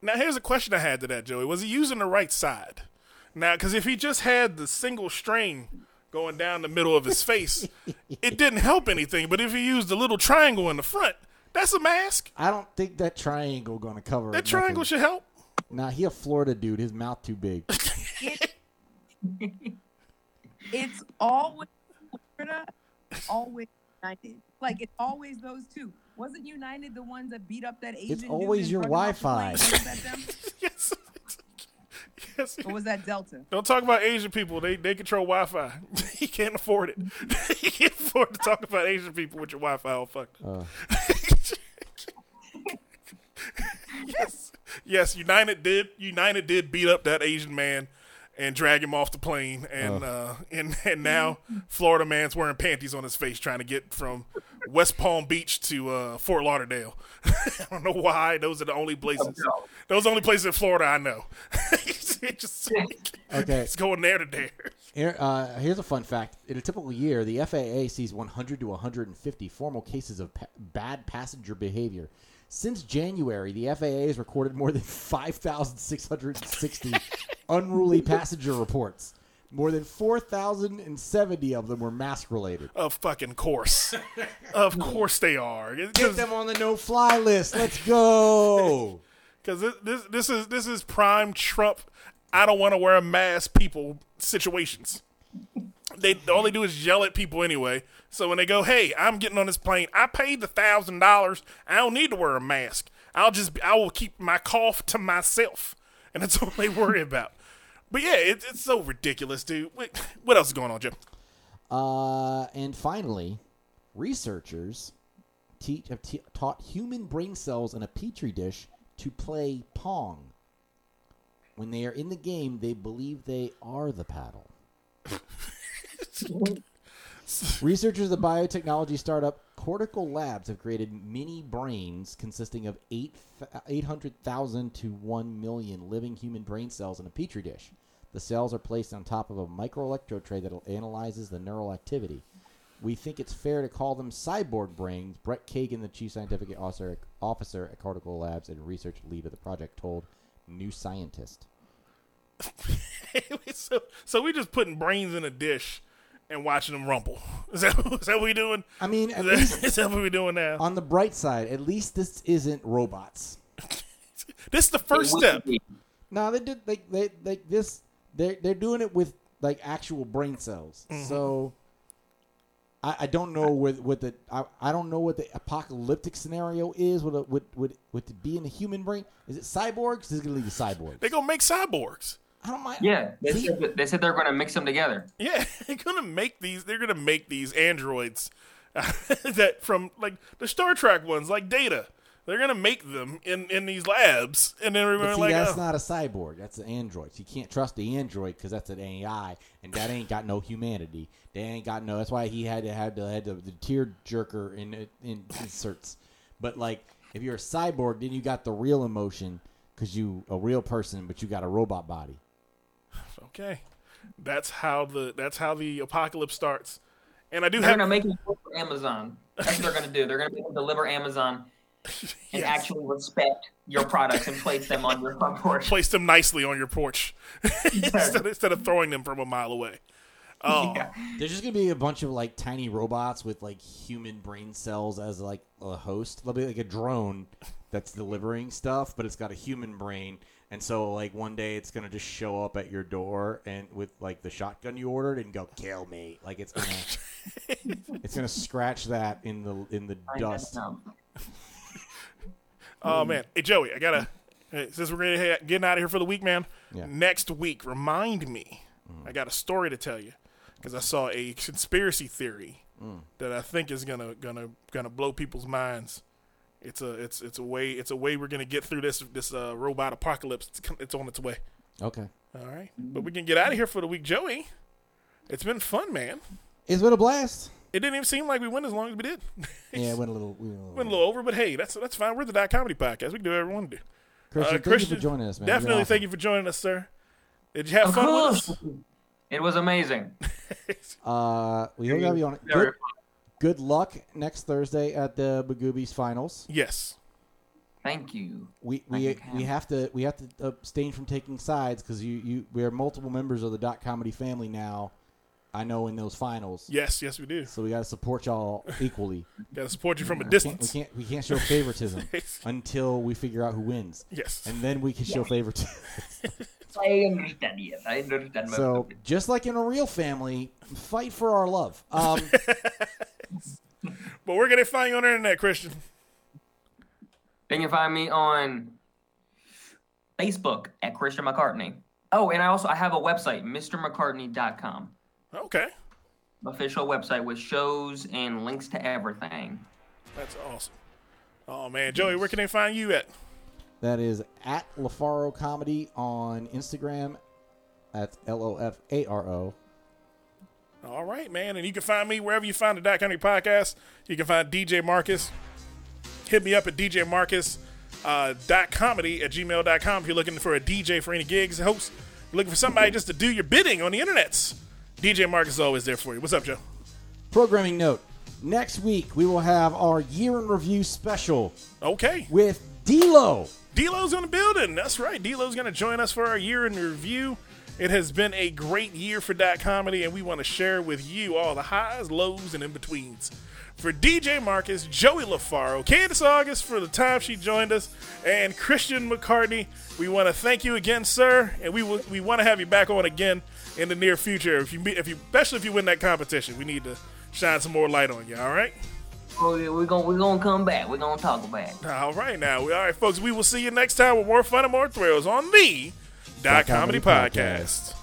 Now, here's a question I had to that, Joey. Was he using the right side? Now, because if he just had the single string going down the middle of his face, it didn't help anything. But if he used the little triangle in the front, that's a mask. I don't think that triangle going to cover. That triangle nothing. should help. Nah, he a Florida dude. His mouth too big. It's always Florida, always United. Like it's always those two. Wasn't United the ones that beat up that Asian? It's always and your drug him off the Wi-Fi. plane? Was that them? Yes. yes. Or was that Delta? Don't talk about Asian people. They they control Wi-Fi. he can't afford it. he can't afford to talk about Asian people with your Wi-Fi all fucked. Uh. yes, yes. United did. United did beat up that Asian man and drag him off the plane. And uh, and and now Florida man's wearing panties on his face trying to get from West Palm Beach to uh, Fort Lauderdale. I don't know why. Those are the only places. Those are the only places in Florida I know. it just Okay. it's going there to there. Here, uh, here's a fun fact. In a typical year, the FAA sees 100 to 150 formal cases of pa- bad passenger behavior. Since January, the FAA has recorded more than 5,660 unruly passenger reports. More than 4,070 of them were mask related. Of fucking course. of course they are. Get them on the no-fly list. Let's go. Because this, this this is this is prime Trump. I don't want to wear a mask. People situations. They all they do is yell at people anyway. So when they go, "Hey, I'm getting on this plane. I paid the thousand dollars. I don't need to wear a mask. I'll just I will keep my cough to myself." And that's all they worry about. But yeah, it, it's so ridiculous, dude. What, what else is going on, Jim? Uh, and finally, researchers teach, have t- taught human brain cells in a petri dish to play Pong. When they are in the game, they believe they are the paddle. Researchers at biotechnology startup Cortical Labs have created mini brains consisting of eight 800,000 to 1 million living human brain cells in a petri dish. The cells are placed on top of a microelectrode tray that analyzes the neural activity. We think it's fair to call them cyborg brains. Brett Kagan, the chief scientific officer, at Cortical Labs and research lead of the project, told New Scientist. so, so we just putting brains in a dish and watching them rumble. Is that, is that what we doing? I mean, at Is that, least is that what we doing now? on the bright side, at least this isn't robots. This is the first step. No, they did like they like this. They're they're doing it with like actual brain cells. Mm-hmm. So I, I don't know what what the I, I don't know what the apocalyptic scenario is. Would it, would would would it be in a human brain? Is it cyborgs? Is it gonna leave cyborgs? They gonna make cyborgs. I don't mind. Yeah, they See? said, that- they said they're going to mix them together. Yeah, they're gonna make these. They're gonna make these androids that from like the Star Trek ones, like Data. They're gonna make them in in these labs, and then we're gonna see, like, that's oh, not a cyborg. That's an android. You can't trust the android because that's an AI, and that ain't got no humanity. They ain't got no. That's why he had to have the had the, the tear jerker in in inserts. But like, if you're a cyborg, then you got the real emotion because you a real person, but you got a robot body. Okay, that's how the that's how the apocalypse starts. And I do They're have gonna make him work for Amazon. That's what they're gonna do. They're gonna make him deliver Amazon and Yes. actually respect your products and place them on your front porch. place them nicely on your porch instead, instead of throwing them from a mile away. Oh, Yeah. There's just gonna be a bunch of like tiny robots with like human brain cells as like a host. There'll be like a drone that's delivering stuff, but it's got a human brain. And so like one day it's gonna just show up at your door and with like the shotgun you ordered and go kill me. Like it's gonna it's gonna scratch that in the in the I dust. oh man. Hey Joey, I gotta hey, since we're gonna head- getting out of here for the week, man. Yeah. Next week, remind me. Mm. I got a story to tell you because I saw a conspiracy theory mm. that I think is gonna gonna gonna blow people's minds. It's a it's it's a way it's a way we're gonna get through this this uh, robot apocalypse. It's, it's on its way. Okay. All right, but we can get out of here for the week, Joey. It's been fun, man. It's been a blast. It didn't even seem like we went as long as we did. Yeah, it went a little. We went a went a little little over, but hey, that's that's fine. We're the Dot Comedy Podcast. We can do whatever we want to do. Christian, Uh, thank Christian, you for joining us, man. Definitely, awesome. thank you for joining us, sir. Did you have Of fun with course. us? It was amazing. Uh, we hope to have you on. Very Good, good luck next Thursday at the Magooby's finals. Yes. Thank you. We we you, we have to we have to abstain from taking sides because you you we are multiple members of the dot comedy family now. I know in those finals, Yes, yes, we do. so we got to support y'all equally. Got to support you from a Can't, we distance. can't we can't show favoritism until we figure out who wins, Yes. and then we can show favoritism. I understand. Yes, I understand. So just like in a real family, fight for our love. Um, But where can gonna find you on the internet, Christian. They can find me on Facebook at Christian McCartney. Oh, and I also I have a website, MrMcCartney.com. Okay, Official website with shows and links to everything. that's awesome. Oh man, Joey, where can they find you at? That is at LoFaro Comedy on Instagram. That's L O F A R O. All right, man, and you can find me wherever you find the Dot Comedy Podcast. You can find DJ Marcus. Hit me up at DJ Marcus uh, dot comedy at gmail.com if you're looking for a DJ for any gigs, host. Looking for somebody just to do your bidding on the internets. DJ Marcus is always there for you. What's up, Joe? Programming note next week we will have our year in review special Okay. with D'Lo. D'Lo's in the building. That's right. D'Lo's going to join us for our year in review. It has been a great year for Dot Comedy, and we want to share with you all the highs, lows, and in betweens. For DJ Marcus, Joey LoFaro, Kandyce August for the time she joined us, and Christian McCartney, we want to thank you again, sir, and we will, we want to have you back on again in the near future. If you if you especially if you win that competition, we need to shine some more light on you. All right. Oh, yeah, we're gonna we're gonna come back. We're gonna talk about it. All right, now. All right, folks. We will see you next time with more fun and more thrills on the Dot Comedy Comedy Podcast.